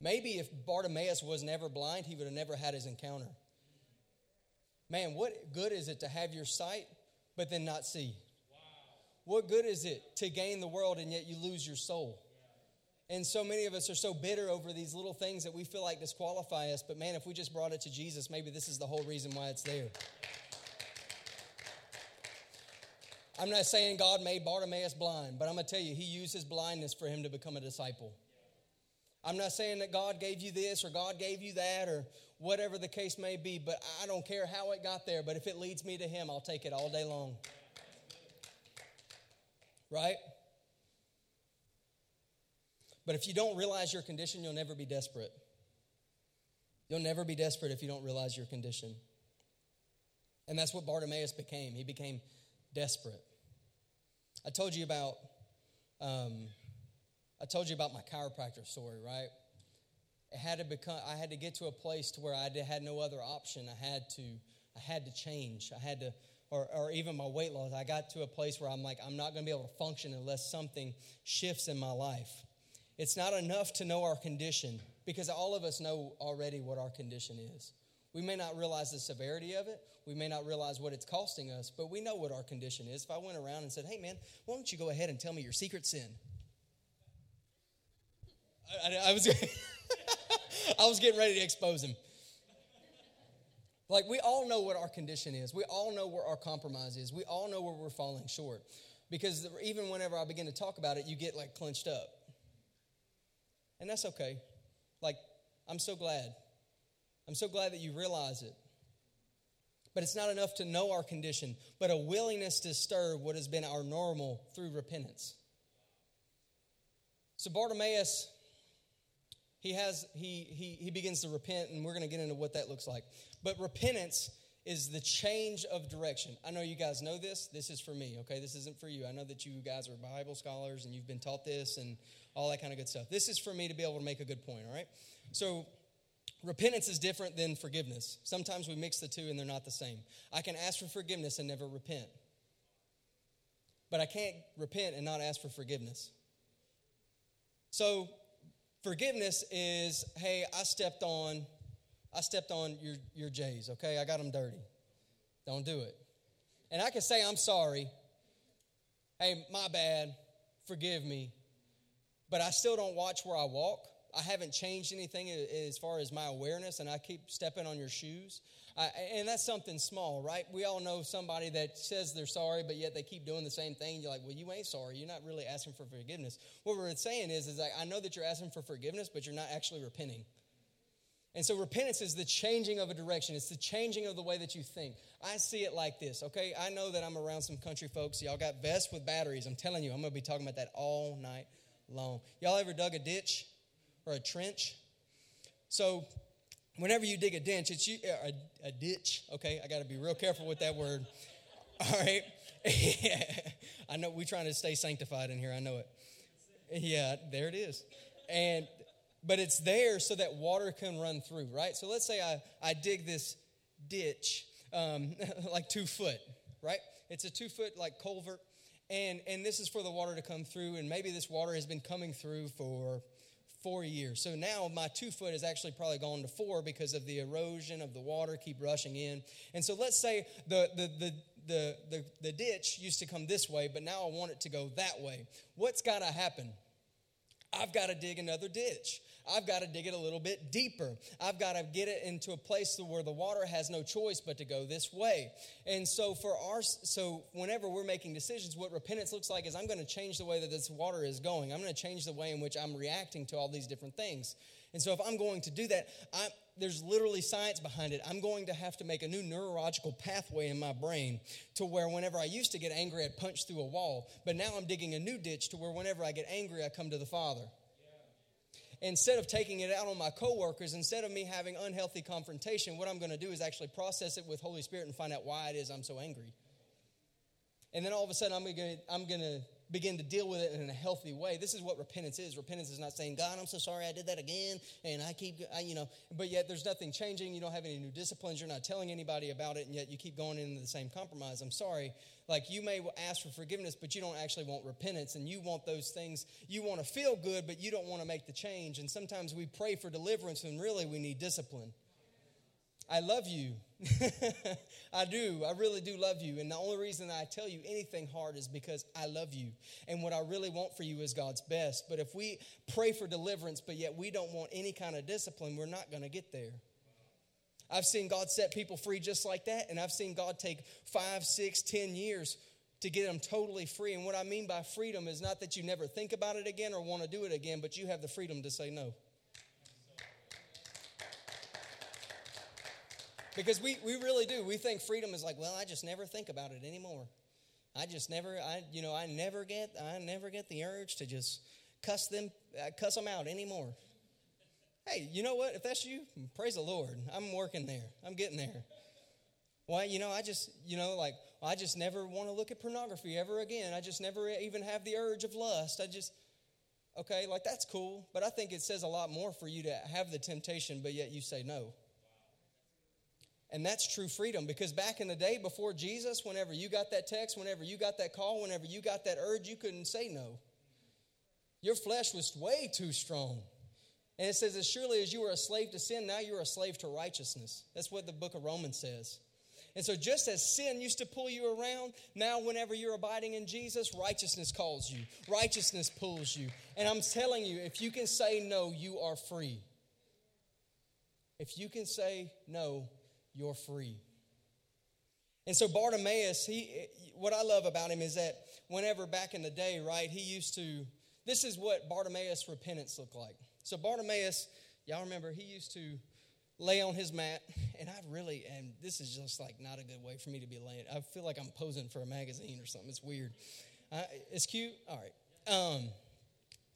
Maybe if Bartimaeus was never blind, he would have never had his encounter. Man, what good is it to have your sight but then not see? What good is it to gain the world and yet you lose your soul? And so many of us are so bitter over these little things that we feel like disqualify us. But man, if we just brought it to Jesus, maybe this is the whole reason why it's there. I'm not saying God made Bartimaeus blind, but I'm going to tell you, he used his blindness for him to become a disciple. I'm not saying that God gave you this or God gave you that or whatever the case may be, but I don't care how it got there, but if it leads me to him, I'll take it all day long. Right? But if you don't realize your condition, you'll never be desperate. You'll never be desperate if you don't realize your condition. And that's what Bartimaeus became. He became desperate. I told you about um, I told you about my chiropractor story, right? Had to become I had to get to a place to where I had no other option. I had to I had to change. I had to or, or even my weight loss. I got to a place where I'm like, I'm not going to be able to function unless something shifts in my life. It's not enough to know our condition because all of us know already what our condition is. We may not realize the severity of it. We may not realize what it's costing us, but we know what our condition is. If I went around and said, hey, man, why don't you go ahead and tell me your secret sin? I, I, I was, *laughs* I was getting ready to expose him. Like, we all know what our condition is. We all know where our compromise is. We all know where we're falling short. Because even whenever I begin to talk about it, you get like clenched up. And that's okay. Like, I'm so glad I'm so glad that you realize it. But it's not enough to know our condition, but a willingness to stir what has been our normal through repentance. So Bartimaeus, he has he he he begins to repent, and we're going to get into what that looks like. But repentance is the change of direction. I know you guys know this. This is for me, okay? This isn't for you. I know that you guys are Bible scholars and you've been taught this and all that kind of good stuff. This is for me to be able to make a good point, all right? So, repentance is different than forgiveness. Sometimes we mix the two and they're not the same. I can ask for forgiveness and never repent, but I can't repent and not ask for forgiveness. So, forgiveness is hey, I stepped on I stepped on your, your J's, okay? I got them dirty. Don't do it. And I can say, I'm sorry. Hey, my bad. Forgive me. But I still don't watch where I walk. I haven't changed anything as far as my awareness, and I keep stepping on your shoes. And that's something small, right? We all know somebody that says they're sorry, but yet they keep doing the same thing. You're like, well, you ain't sorry. You're not really asking for forgiveness. What we're saying is, is like, I know that you're asking for forgiveness, but you're not actually repenting. And so repentance is the changing of a direction. It's the changing of the way that you think. I see it like this, okay? I know that I'm around some country folks. Y'all got vests with batteries. I'm telling you, I'm going to be talking about that all night long. Y'all ever dug a ditch or a trench? So whenever you dig a ditch, it's you, a, a ditch, okay? I got to be real careful with that word. *laughs* All right? *laughs* I know we're trying to stay sanctified in here. I know it. Yeah, there it is. And but it's there so that water can run through, right? So let's say I, I dig this ditch, um, *laughs* like two foot, right? It's a two foot like culvert, and, and this is for the water to come through, and maybe this water has been coming through for four years. So now my two foot is actually probably gone to four because of the erosion of the water keep rushing in. And so let's say the, the, the, the, the, the ditch used to come this way, but now I want it to go that way. What's got to happen? I've got to dig another ditch. I've got to dig it a little bit deeper. I've got to get it into a place where the water has no choice but to go this way. And so for our so whenever we're making decisions, what repentance looks like is I'm going to change the way that this water is going. I'm going to change the way in which I'm reacting to all these different things. And so if I'm going to do that, I, there's literally science behind it. I'm going to have to make a new neurological pathway in my brain to where whenever I used to get angry, I'd punch through a wall. But now I'm digging a new ditch to where whenever I get angry, I come to the Father instead of taking it out on my coworkers, instead of me having unhealthy confrontation, what I'm going to do is actually process it with Holy Spirit and find out why it is I'm so angry. And then all of a sudden, I'm going to, begin to deal with it in a healthy way. This is what repentance is. Repentance is not saying, God, I'm so sorry I did that again, and I keep, I, you know, but yet there's nothing changing. You don't have any new disciplines. You're not telling anybody about it, and yet you keep going into the same compromise. I'm sorry. Like you may ask for forgiveness, but you don't actually want repentance, and you want those things. You want to feel good, but you don't want to make the change. And sometimes we pray for deliverance when really we need discipline. I love you. *laughs* I do. I really do love you. And the only reason I tell you anything hard is because I love you. And what I really want for you is God's best. But if we pray for deliverance, but yet we don't want any kind of discipline, we're not going to get there. I've seen God set people free just like that. And I've seen God take five, six, ten years to get them totally free. And what I mean by freedom is not that you never think about it again or want to do it again, but you have the freedom to say no. Because we, we really do. We think freedom is like, well, I just never think about it anymore. I just never, I you know, I never get, I never get the urge to just cuss them, uh, cuss them out anymore. Hey, you know what? If that's you, praise the Lord. I'm working there. I'm getting there. Why, you know, I just, you know, like, I just never want to look at pornography ever again. I just never even have the urge of lust. I just, okay, like that's cool. But I think it says a lot more for you to have the temptation, but yet you say no. And that's true freedom because back in the day before Jesus, whenever you got that text, whenever you got that call, whenever you got that urge, you couldn't say no. Your flesh was way too strong. And it says, as surely as you were a slave to sin, now you're a slave to righteousness. That's what the book of Romans says. And so, just as sin used to pull you around, now whenever you're abiding in Jesus, righteousness calls you, righteousness pulls you. And I'm telling you, if you can say no, you are free. If you can say no, you're free. And so Bartimaeus, he what I love about him is that whenever back in the day, right, he used to this is what Bartimaeus repentance looked like. So Bartimaeus, y'all remember he used to lay on his mat, and I really, and this is just like not a good way for me to be laying. I feel like I'm posing for a magazine or something. It's weird. Uh, it's cute. All right. Um,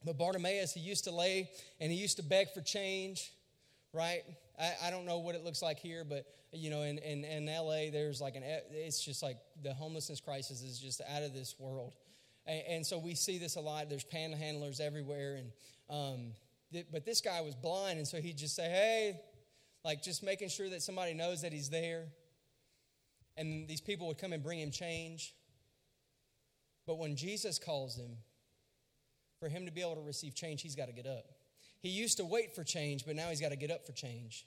but Bartimaeus, he used to lay and he used to beg for change, right? I, I don't know what it looks like here, but you know, in, in, in LA, there's like an, it's just like the homelessness crisis is just out of this world. And, and so we see this a lot. There's panhandlers everywhere. And, um, th- but this guy was blind. And so he'd just say, hey, like just making sure that somebody knows that he's there. And these people would come and bring him change. But when Jesus calls him, for him to be able to receive change, he's got to get up. He used to wait for change, but now he's got to get up for change.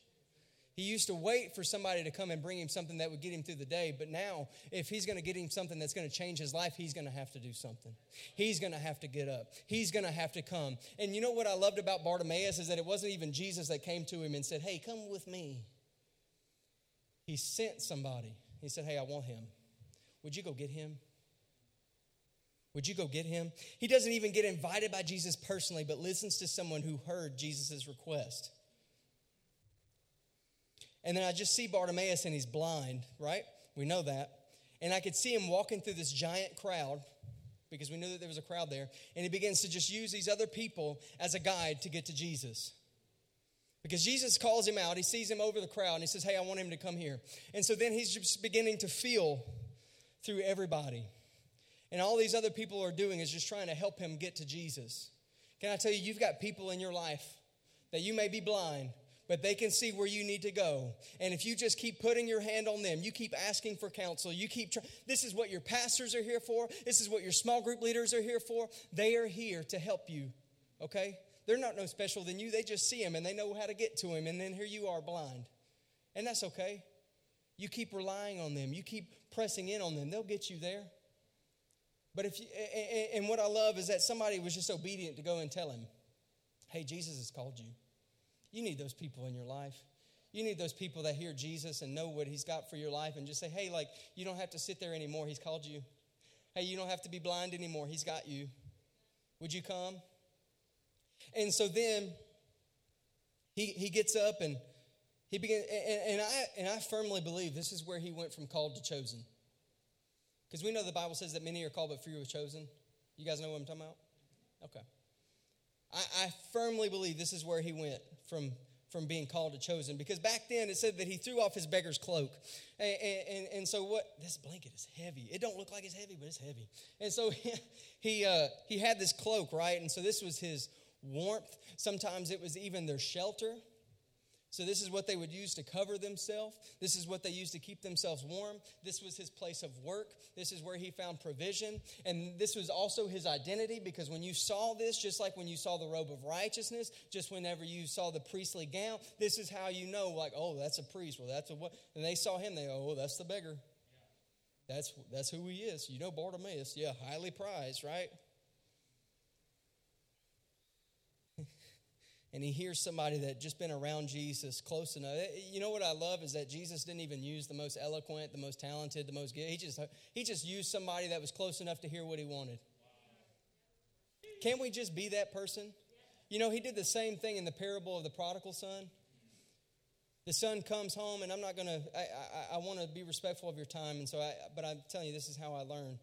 He used to wait for somebody to come and bring him something that would get him through the day, but now, if he's going to get him something that's going to change his life, he's going to have to do something. He's going to have to get up. He's going to have to come. And you know what I loved about Bartimaeus is that it wasn't even Jesus that came to him and said, Hey, come with me. He sent somebody. He said, Hey, I want him. Would you go get him? Would you go get him? He doesn't even get invited by Jesus personally, but listens to someone who heard Jesus' request. And then I just see Bartimaeus and he's blind, right? We know that. And I could see him walking through this giant crowd because we knew that there was a crowd there. And he begins to just use these other people as a guide to get to Jesus. Because Jesus calls him out, he sees him over the crowd, and he says, Hey, I want him to come here. And so then he's just beginning to feel through everybody. And all these other people are doing is just trying to help him get to Jesus. Can I tell you, you've got people in your life that you may be blind, but they can see where you need to go. And if you just keep putting your hand on them, you keep asking for counsel, you keep trying, this is what your pastors are here for, this is what your small group leaders are here for. They are here to help you, okay? They're not no special than you. They just see him and they know how to get to him. And then here you are blind. And that's okay. You keep relying on them, you keep pressing in on them. They'll get you there. But if you, and what I love is that somebody was just obedient to go and tell him, hey, Jesus has called you. You need those people in your life. You need those people that hear Jesus and know what he's got for your life and just say, hey, like, you don't have to sit there anymore. He's called you. Hey, you don't have to be blind anymore. He's got you. Would you come? And so then he, he gets up and he begins, and, and, I, and I firmly believe this is where he went from called to chosen. Because we know the Bible says that many are called, but few are chosen. You guys know what I'm talking about? Okay. I, I firmly believe this is where he went from, from being called to chosen. Because back then it said that he threw off his beggar's cloak. And, and, and so what? This blanket is heavy. It don't look like it's heavy, but it's heavy. And so *laughs* he, he, uh, he had this cloak, right? And so this was his warmth. Sometimes it was even their shelter. So, this is what they would use to cover themselves. This is what they used to keep themselves warm. This was his place of work. This is where he found provision. And this was also his identity because when you saw this, just like when you saw the robe of righteousness, just whenever you saw the priestly gown, this is how you know, like, oh, that's a priest. Well, that's a what? And they saw him, they go, oh, that's the beggar. That's, that's who he is. You know Bartimaeus. Yeah, highly prized, right? And he hears somebody that just been around Jesus close enough. Eh, you know what I love is that Jesus didn't even use the most eloquent, the most talented, the most. He just he just used somebody that was close enough to hear what he wanted. Can't we just be that person? You know, he did the same thing in the parable of the prodigal son. The son comes home, and I'm not gonna. I I, I want to be respectful of your time, and so I. But I'm telling you, this is how I learn.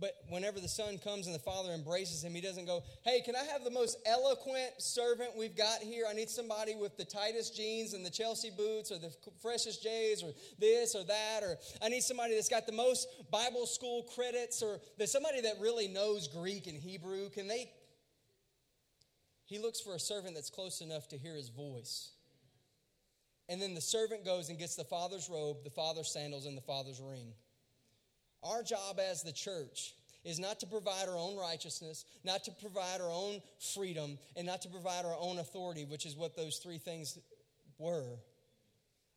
But whenever the son comes and the father embraces him, he doesn't go, Hey, can I have the most eloquent servant we've got here? I need somebody with the tightest jeans and the Chelsea boots or the freshest J's or this or that. Or I need somebody that's got the most Bible school credits or there's somebody that really knows Greek and Hebrew. Can they? He looks for a servant that's close enough to hear his voice. And then the servant goes and gets the father's robe, the father's sandals, and the father's ring. Our job as the church is not to provide our own righteousness, not to provide our own freedom, and not to provide our own authority, which is what those three things were.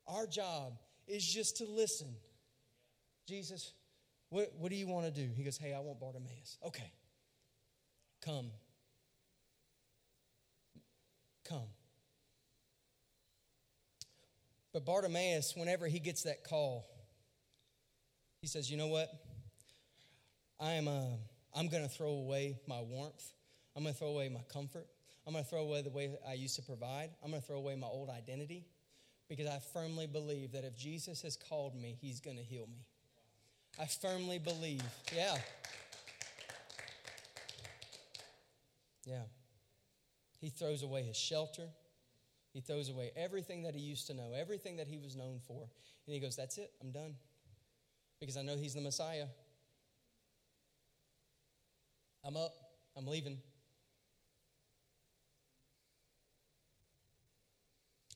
Our job is just to listen. Jesus, what, what do you want to do? He goes, Hey, I want Bartimaeus. Okay, come. Come. But Bartimaeus, whenever he gets that call, he says, You know what? I am, uh, I'm going to throw away my warmth. I'm going to throw away my comfort. I'm going to throw away the way I used to provide. I'm going to throw away my old identity because I firmly believe that if Jesus has called me, he's going to heal me. I firmly believe. Yeah. Yeah. He throws away his shelter. He throws away everything that he used to know, everything that he was known for. And he goes, That's it, I'm done. Because I know he's the Messiah. I'm up, I'm leaving.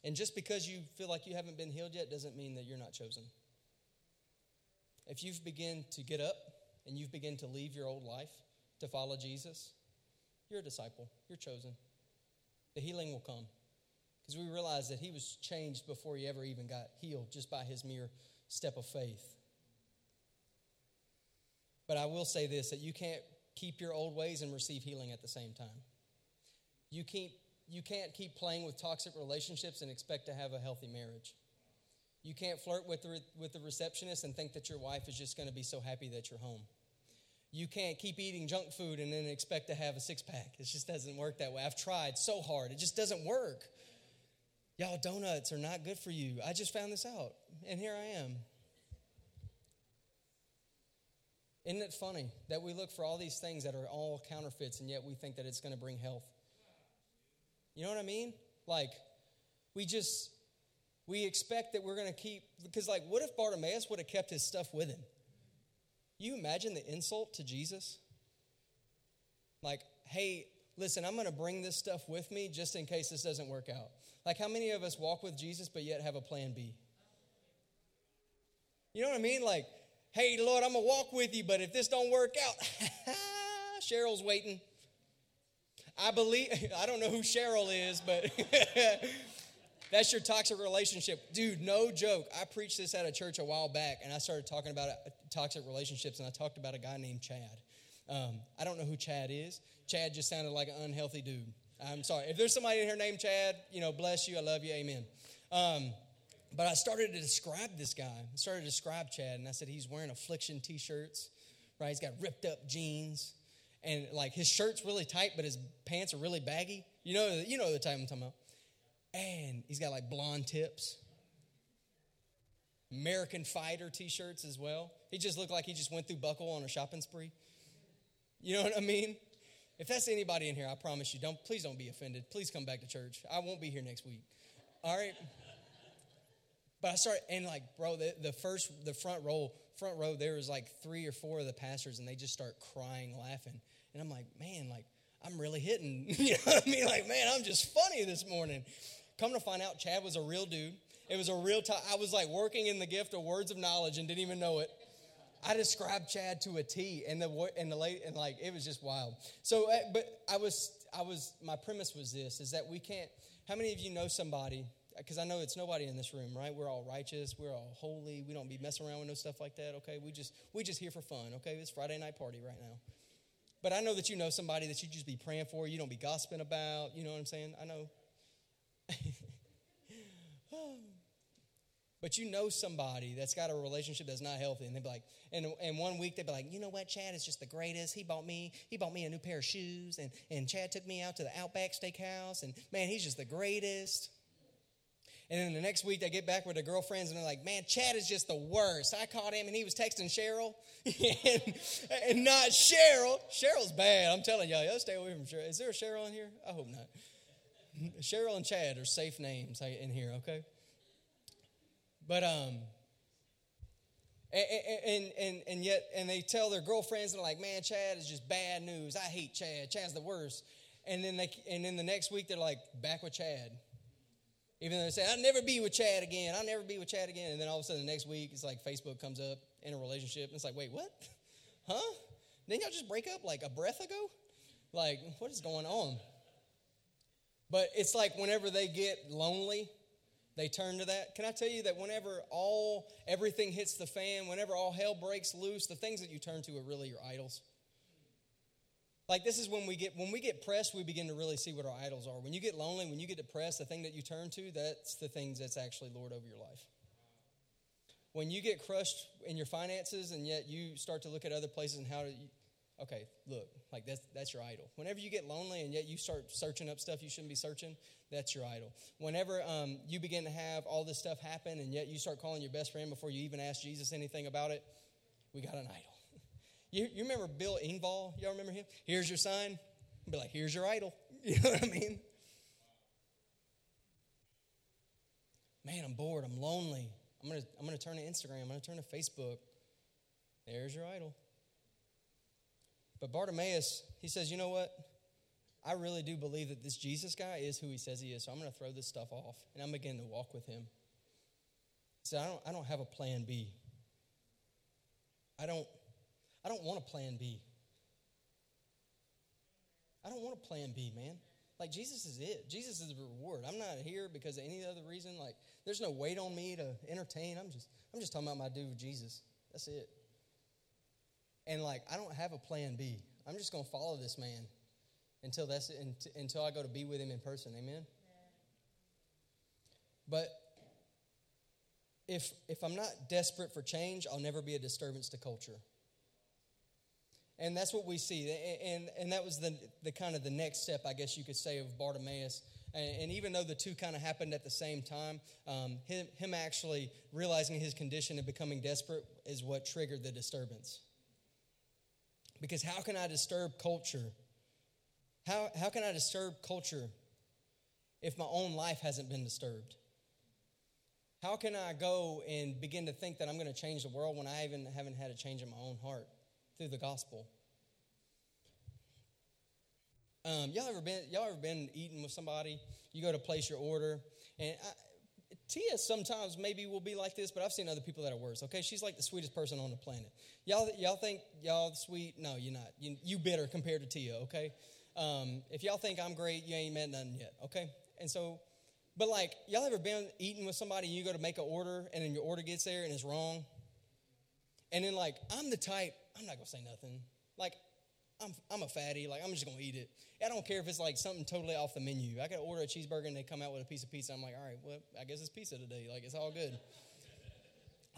And just because you feel like you haven't been healed yet doesn't mean that you're not chosen. If you've begun to get up and you've begun to leave your old life to follow Jesus, you're a disciple. You're chosen. The healing will come. Because we realize that he was changed before he ever even got healed, just by his mere step of faith. But I will say this that you can't keep your old ways and receive healing at the same time. You, keep, you can't keep playing with toxic relationships and expect to have a healthy marriage. You can't flirt with the, with the receptionist and think that your wife is just going to be so happy that you're home. You can't keep eating junk food and then expect to have a six pack. It just doesn't work that way. I've tried so hard, it just doesn't work. Y'all, donuts are not good for you. I just found this out, and here I am. Isn't it funny that we look for all these things that are all counterfeits and yet we think that it's going to bring health? You know what I mean? Like, we just, we expect that we're going to keep, because, like, what if Bartimaeus would have kept his stuff with him? You imagine the insult to Jesus? Like, hey, listen, I'm going to bring this stuff with me just in case this doesn't work out. Like, how many of us walk with Jesus but yet have a plan B? You know what I mean? Like, hey, Lord, I'm going to walk with you, but if this don't work out, *laughs* Cheryl's waiting. I believe, *laughs* I don't know who Cheryl is, but *laughs* That's your toxic relationship. Dude, no joke. I preached this at a church a while back, and I started talking about uh, toxic relationships, and I talked about a guy named Chad. Um, I don't know who Chad is. Chad just sounded like an unhealthy dude. I'm sorry. If there's somebody in here named Chad, you know, bless you. I love you. Amen. Um, but I started to describe this guy. I started to describe Chad, and I said he's wearing affliction t shirts, right? He's got ripped up jeans, and like his shirt's really tight, but his pants are really baggy. You know, you know the type I'm talking about. And he's got like blonde tips. American Fighter t shirts as well. He just looked like he just went through Buckle on a shopping spree. You know what I mean? If that's anybody in here, I promise you, don't please don't be offended. Please come back to church. I won't be here next week. All right. But I started and like, bro, the, the first the front row, front row, there was like three or four of the pastors, and they just start crying, laughing. And I'm like, man, like, I'm really hitting. *laughs* you know what I mean? Like, man, I'm just funny this morning. Come to find out, Chad was a real dude. It was a real time. I was like working in the gift of words of knowledge and didn't even know it. I described Chad to a T, and the and the late and like it was just wild. So, uh, but I was I was my premise was this: is that we can't. How many of you know somebody? Because I know it's nobody in this room, right? We're all righteous, we're all holy. We don't be messing around with no stuff like that. Okay, we just we just here for fun. Okay, it's Friday night party right now. But I know that you know somebody that you just be praying for. You don't be gossiping about. You know what I'm saying? I know *laughs* but you know somebody that's got a relationship that's not healthy, and they'd be like, and, and one week they'd be like, you know what, Chad is just the greatest. He bought me, he bought me a new pair of shoes, and, and Chad took me out to the Outback Steakhouse, and man, he's just the greatest. And then the next week they get back with their girlfriends and they're like, man, Chad is just the worst. I caught him and he was texting Cheryl *laughs* and, and not Cheryl. Cheryl's bad. I'm telling y'all, y'all stay away from Cheryl. Is there a Cheryl in here? I hope not. Cheryl and Chad are safe names in here, okay? But um and, and, and, yet and they tell their girlfriends and they're like, man, Chad is just bad news. I hate Chad. Chad's the worst. And then they and then the next week they're like back with Chad. Even though they say, I'll never be with Chad again. I'll never be with Chad again. And then all of a sudden the next week it's like Facebook comes up in a relationship and it's like, wait, what? *laughs* Huh? Didn't y'all just break up like a breath ago? Like, what is going on? But it's like whenever they get lonely, they turn to that. Can I tell you that whenever all everything hits the fan, whenever all hell breaks loose, the things that you turn to are really your idols. Like this is when we get when we get pressed, we begin to really see what our idols are. When you get lonely, when you get depressed, the thing that you turn to, that's the things that's actually Lord over your life. When you get crushed in your finances and yet you start to look at other places and how to okay, look, like that's that's your idol. Whenever you get lonely and yet you start searching up stuff you shouldn't be searching, that's your idol. Whenever um, you begin to have all this stuff happen and yet you start calling your best friend before you even ask Jesus anything about it, we got an idol. You, you remember Bill Engvall? Y'all remember him? Here's your sign. Be like, here's your idol. *laughs* You know what I mean? Man, I'm bored. I'm lonely. I'm gonna I'm gonna turn to Instagram. I'm gonna turn to Facebook. There's your idol. But Bartimaeus, he says, you know what? I really do believe that this Jesus guy is who he says he is. So I'm going to throw this stuff off and I'm beginning to walk with him. He said, I don't, I don't have a plan B. I don't, I don't want a plan B. I don't want a plan B, man. Like Jesus is it. Jesus is the reward. I'm not here because of any other reason. Like there's no weight on me to entertain. I'm just I'm just talking about my dude Jesus. That's it. And like, I don't have a plan B. I'm just going to follow this man until that's until I go to be with him in person. Amen. But if if I'm not desperate for change, I'll never be a disturbance to culture. And that's what we see. And, and that was the, the kind of the next step, I guess you could say, of Bartimaeus. And, and even though the two kind of happened at the same time, um, him, him actually realizing his condition and becoming desperate is what triggered the disturbance. Because how can I disturb culture? How, how can I disturb culture if my own life hasn't been disturbed? How can I go and begin to think that I'm going to change the world when I even haven't had a change in my own heart through the gospel? Um, y'all ever been y'all ever been eating with somebody? You go to place your order, and I, Tia sometimes maybe will be like this, but I've seen other people that are worse. Okay, she's like the sweetest person on the planet. Y'all, y'all think y'all sweet? No, you're not. You, you bitter compared to Tia. Okay, um, if y'all think I'm great, you ain't met nothing yet. Okay, and so, but like y'all ever been eating with somebody and you go to make an order and then your order gets there and it's wrong, and then like I'm the type I'm not gonna say nothing. Like I'm, I'm a fatty. Like, I'm just to eat it. I don't care if it's like something totally off the menu. I could order a cheeseburger and they come out with a piece of pizza. I'm like, all right, well, I guess it's pizza today. Like, it's all good. *laughs*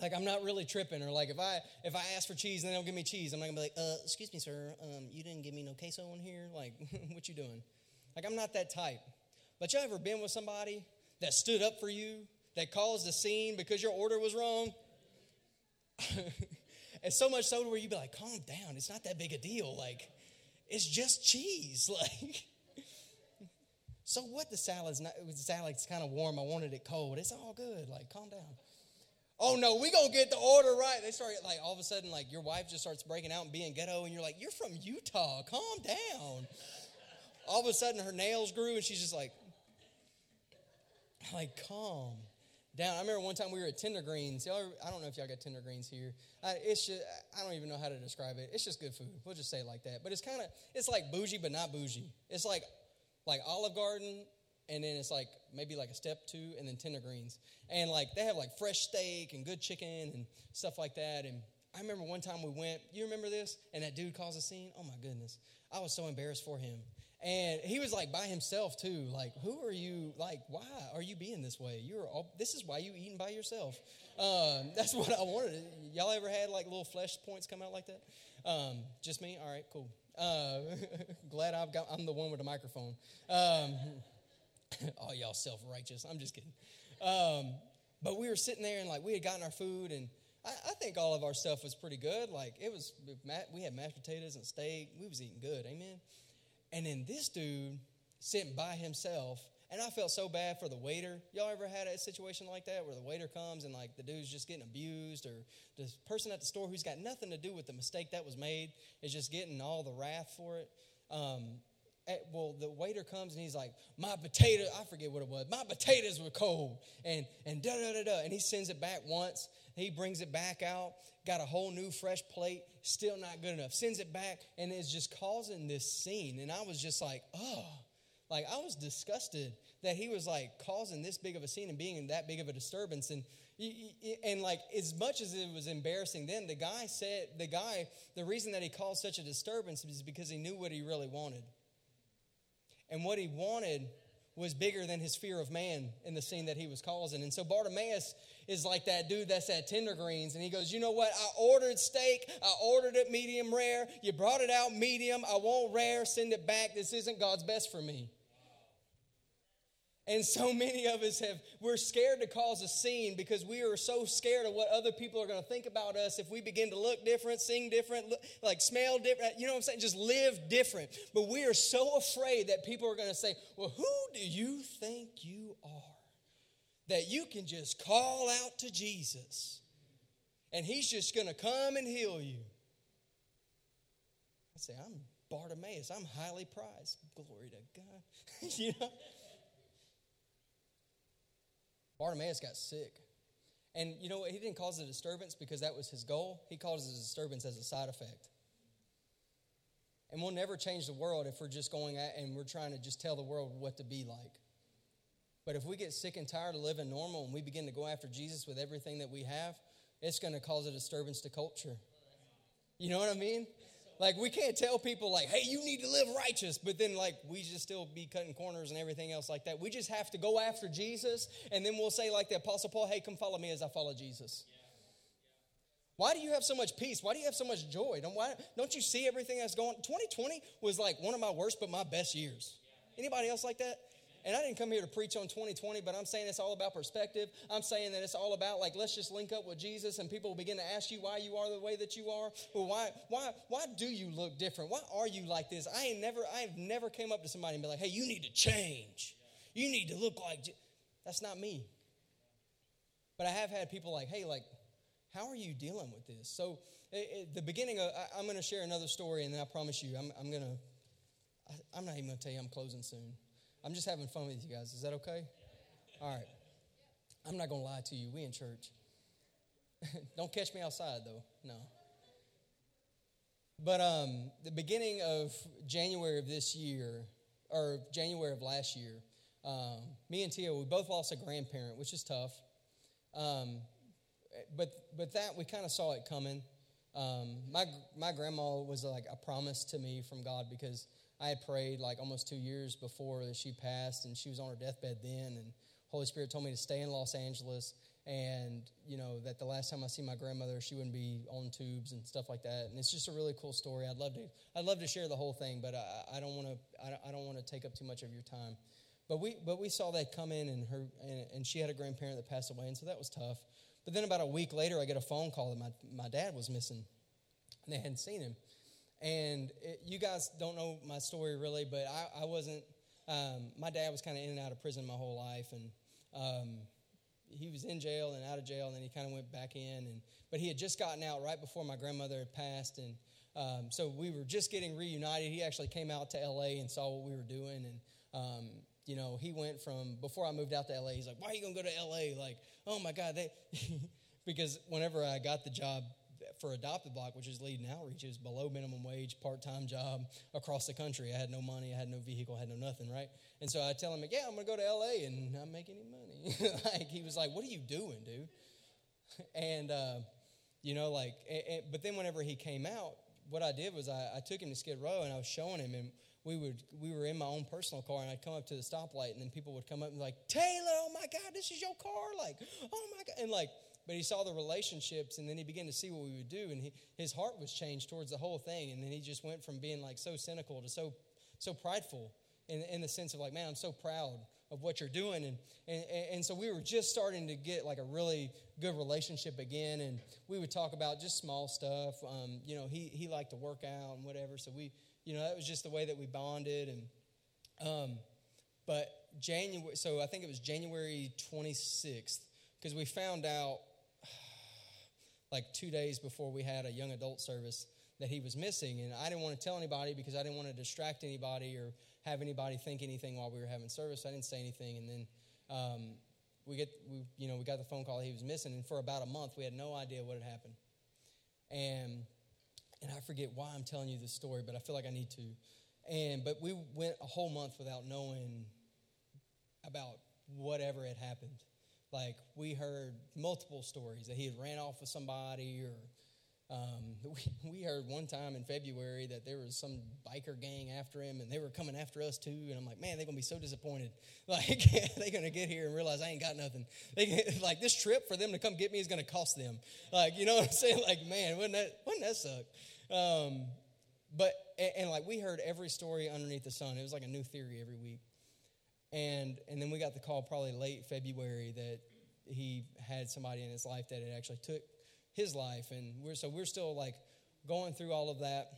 Like, I'm not really tripping. Or like, if I if I ask for cheese and they don't give me cheese, I'm not to be like, uh, excuse me, sir, um, you didn't give me no queso in here? Like, *laughs* what you doing? Like, I'm not that type. But you ever been with somebody that stood up for you, that caused a scene because your order was wrong? *laughs* and so much so where you'd be like, calm down. It's not that big a deal. Like, it's just cheese. *laughs* Like, so what? The salad's not. The salad's kind of warm. I wanted it cold. It's all good. Like, calm down. Oh no, we gonna get the order right. They start like all of a sudden, like your wife just starts breaking out and being ghetto, and you're like, you're from Utah. Calm down. All of a sudden, her nails grew, and she's just like, like calm down. I remember one time we were at Tender Greens. Y'all, I don't know if y'all got Tender Greens here. I, it's just, I don't even know how to describe it. It's just good food. We'll just say it like that. But it's kind of, it's like bougie, but not bougie. It's like, like Olive Garden, and then it's like maybe like a step two, and then Tender Greens. And like they have like fresh steak and good chicken and stuff like that. And I remember one time we went. You remember this? And that dude caused a scene. Oh my goodness, I was so embarrassed for him. And he was like by himself too. Like, who are you? Like, why are you being this way? You're all, this is why you eating by yourself. Um, *laughs* that's what I wanted. Y'all ever had like little flesh points come out like that? Um, just me. All right, cool. Uh, *laughs* glad I've got. I'm the one with the microphone. Um, *laughs* all y'all self righteous. I'm just kidding. Um, but we were sitting there and like we had gotten our food and. I, I think all of our stuff was pretty good. Like it was, we had mashed potatoes and steak. We was eating good. Amen. And then this dude sitting by himself, and I felt so bad for the waiter. Y'all ever had a situation like that where the waiter comes and like the dude's just getting abused, or the person at the store who's got nothing to do with the mistake that was made is just getting all the wrath for it? Um, at, well, the waiter comes and he's like, "My potato, I forget what it was. My potatoes were cold," and and da da da da, and he sends it back once. He brings it back out, got a whole new fresh plate, still not good enough. Sends it back, and it's just causing this scene. And I was just like, oh, like I was disgusted that he was like causing this big of a scene and being that big of a disturbance. And and like as much as it was embarrassing then, the guy said the guy the reason that he caused such a disturbance is because he knew what he really wanted. And what he wanted was bigger than his fear of man in the scene that he was causing. And so Bartimaeus is like that dude that's at Tender Greens. And he goes, You know what? I ordered steak. I ordered it medium rare. You brought it out medium. I want rare. Send it back. This isn't God's best for me. And so many of us have, we're scared to cause a scene because we are so scared of what other people are going to think about us if we begin to look different, sing different, look, like smell different, you know what I'm saying? Just live different. But we are so afraid that people are going to say, Well, who do you think you are? That you can just call out to Jesus and he's just going to come and heal you. I say, I'm Bartimaeus, I'm highly prized. Glory to God. *laughs* you know? Bartimaeus got sick. And you know what? He didn't cause a disturbance because that was his goal. He caused a disturbance as a side effect. And we'll never change the world if we're just going at and we're trying to just tell the world what to be like. But if we get sick and tired of living normal and we begin to go after Jesus with everything that we have, it's going to cause a disturbance to culture. You know what I mean? Like we can't tell people like, "Hey, you need to live righteous," but then like we just still be cutting corners and everything else like that. We just have to go after Jesus, and then we'll say like the Apostle Paul, "Hey, come follow me as I follow Jesus." Why do you have so much peace? Why do you have so much joy? Don't, why, don't you see everything that's going? 2020 was like one of my worst, but my best years. Anybody else like that? And I didn't come here to preach on 2020, but I'm saying it's all about perspective. I'm saying that it's all about like let's just link up with Jesus and people will begin to ask you why you are the way that you are. Well, why why why do you look different? Why are you like this? I ain't never I've never came up to somebody and be like, "Hey, you need to change. You need to look like Je-. that's not me." But I have had people like, "Hey, like how are you dealing with this?" So, at the beginning of I, am going to share another story and then I promise you I'm I'm going to I'm not even going to tell you I'm closing soon. I'm just having fun with you guys. Is that okay? All right. I'm not going to lie to you. We in church. *laughs* Don't catch me outside, though. No. But um, the beginning of January of this year, or January of last year, um, me and Tia, we both lost a grandparent, which is tough. Um, but but that we kind of saw it coming. Um, my my grandma was like a promise to me from God because I had prayed like almost two years before that she passed, and she was on her deathbed then. And Holy Spirit told me to stay in Los Angeles, and you know that the last time I see my grandmother, she wouldn't be on tubes and stuff like that. And it's just a really cool story. I'd love to, I'd love to share the whole thing, but I, don't want to, I don't want to take up too much of your time. But we, but we saw that come in, and her, and, and she had a grandparent that passed away, and so that was tough. But then about a week later, I get a phone call that my, my dad was missing, and they hadn't seen him. And it, you guys don't know my story really, but I, I wasn't, um, my dad was kind of in and out of prison my whole life. And um, he was in jail and out of jail, and then he kind of went back in. And, but he had just gotten out right before my grandmother had passed. And um, so we were just getting reunited. He actually came out to LA and saw what we were doing. And, um, you know, he went from before I moved out to LA, he's like, Why are you to go to LA? Like, oh my God. They, *laughs* because whenever I got the job, for Adopt a Block, which is leading outreach, is below minimum wage, part time job across the country. I had no money, I had no vehicle, I had no nothing, right? And so I tell him, like, yeah, I'm going to go to LA and not make any money. *laughs* like, he was like, what are you doing, dude? *laughs* And, uh, you know, like, and, and, but then whenever he came out, what I did was I, I took him to Skid Row and I was showing him, and we would we were in my own personal car, and I'd come up to the stoplight, and then people would come up and be like, Taylor, oh my God, this is your car, like, oh my God, and like but he saw the relationships and then he began to see what we would do and he, his heart was changed towards the whole thing and then he just went from being like so cynical to so so prideful in, in the sense of like man i'm so proud of what you're doing and, and and so we were just starting to get like a really good relationship again and we would talk about just small stuff um, you know he he liked to work out and whatever so we you know that was just the way that we bonded and um, but january so i think it was january 26th because we found out like two days before we had a young adult service that he was missing. And I didn't want to tell anybody because I didn't want to distract anybody or have anybody think anything while we were having service. I didn't say anything. And then um, we get, we, you know, we got the phone call he was missing. And for about a month, we had no idea what had happened. And, and I forget why I'm telling you this story, but I feel like I need to. And, but we went a whole month without knowing about whatever had happened. Like we heard multiple stories that he had ran off with somebody or Um, *laughs* we, we heard one time in February that there was some biker gang after him and they were coming after us too. And I'm like, man, they're to be so disappointed. *laughs* Like, *laughs* they're to get here and realize I ain't got nothing. They, like, this trip for them to come get me is to cost them. Like, you know what I'm saying? Like, man, wouldn't that, wouldn't that suck? Um, but, and, and like, we heard every story underneath the sun. It was like a new theory every week. And, and then we got the call probably late February that he had somebody in his life that had actually took his life. And we're, so we're still like going through all of that.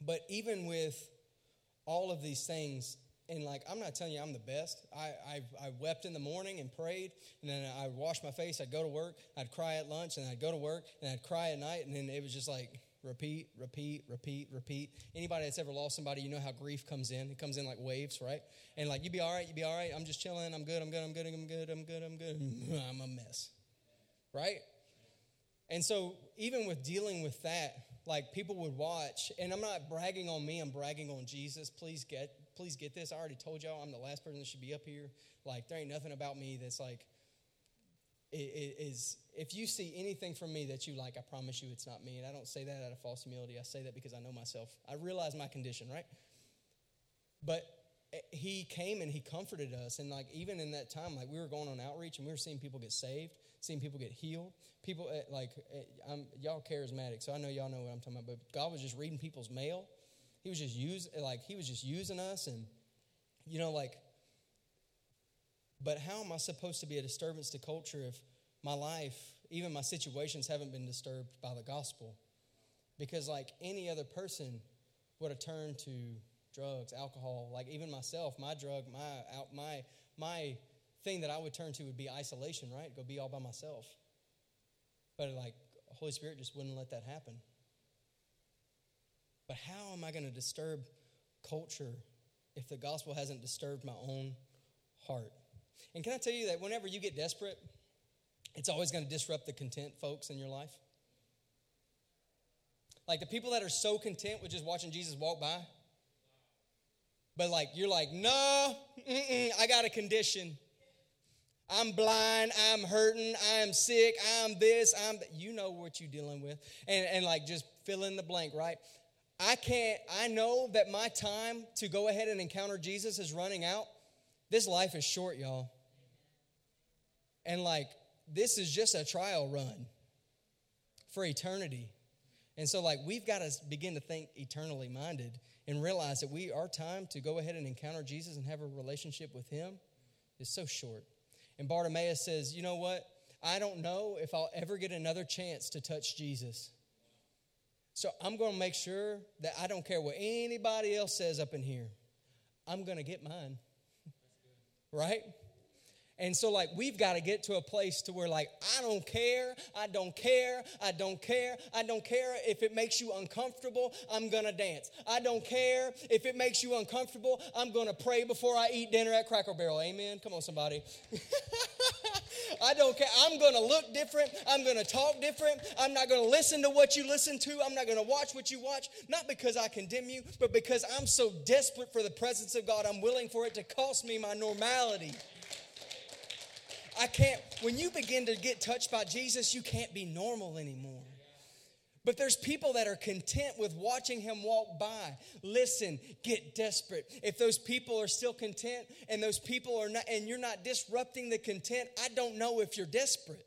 But even with all of these things, and like I'm not telling you I'm the best. I, I, I wept in the morning and prayed, and then I'd wash my face. I'd go to work. I'd cry at lunch, and I'd go to work, and I'd cry at night, and then it was just like repeat, repeat, repeat, repeat. Anybody that's ever lost somebody, you know how grief comes in. It comes in like waves, right? And like you'd be all right, you'd be all right. I'm just chilling. I'm good. I'm good. I'm good. I'm good. I'm good. I'm good. *laughs* I'm a mess, right? And so, even with dealing with that, like people would watch, and I'm not bragging on me, I'm bragging on Jesus. Please get, please get this. I already told y'all I'm the last person that should be up here. Like, there ain't nothing about me that's like, is if you see anything from me that you like, I promise you it's not me. And I don't say that out of false humility. I say that because I know myself. I realize my condition, right? But eh, he came and he comforted us. And like even in that time, like we were going on outreach and we were seeing people get saved seeing people get healed. People eh, like eh, I'm, y'all charismatic, so I know y'all know what I'm talking about. But God was just reading people's mail. He was just use like He was just using us, and you know, like. But how am I supposed to be a disturbance to culture if my life, even my situations, haven't been disturbed by the gospel? Because like any other person would have turned to drugs, alcohol. Like even myself, my drug, my my my thing that I would turn to would be isolation, right? Go be all by myself. But like, Holy Spirit just wouldn't let that happen. But how am I going to disturb culture if the gospel hasn't disturbed my own heart? And can I tell you that whenever you get desperate, it's always going to disrupt the content folks in your life? Like the people that are so content with just watching Jesus walk by, but like you're like, no, I got a condition. I'm blind, I'm hurting, I'm sick, I'm this, I'm you know what you're dealing with. And, and like just fill in the blank, right? I can't, I know that my time to go ahead and encounter Jesus is running out. This life is short, y'all. And like, this is just a trial run for eternity. And so, like, we've got to begin to think eternally minded and realize that we, our time to go ahead and encounter Jesus and have a relationship with Him is so short. And Bartimaeus says, You know what? I don't know if I'll ever get another chance to touch Jesus. So I'm going to make sure that I don't care what anybody else says up in here. I'm going to get mine. Right? And so, like, we've got to get to a place to where, like, I don't care, I don't care, I don't care, I don't care if it makes you uncomfortable, I'm gonna dance. I don't care if it makes you uncomfortable, I'm gonna pray before I eat dinner at Cracker Barrel. Amen. Come on, somebody. *laughs* I don't care. I'm gonna look different, I'm gonna talk different, I'm not gonna listen to what you listen to, I'm not gonna watch what you watch, not because I condemn you, but because I'm so desperate for the presence of God, I'm willing for it to cost me my normality. I can't, when you begin to get touched by Jesus, you can't be normal anymore. But there's people that are content with watching him walk by. Listen, get desperate. If those people are still content and those people are not, and you're not disrupting the content, I don't know if you're desperate.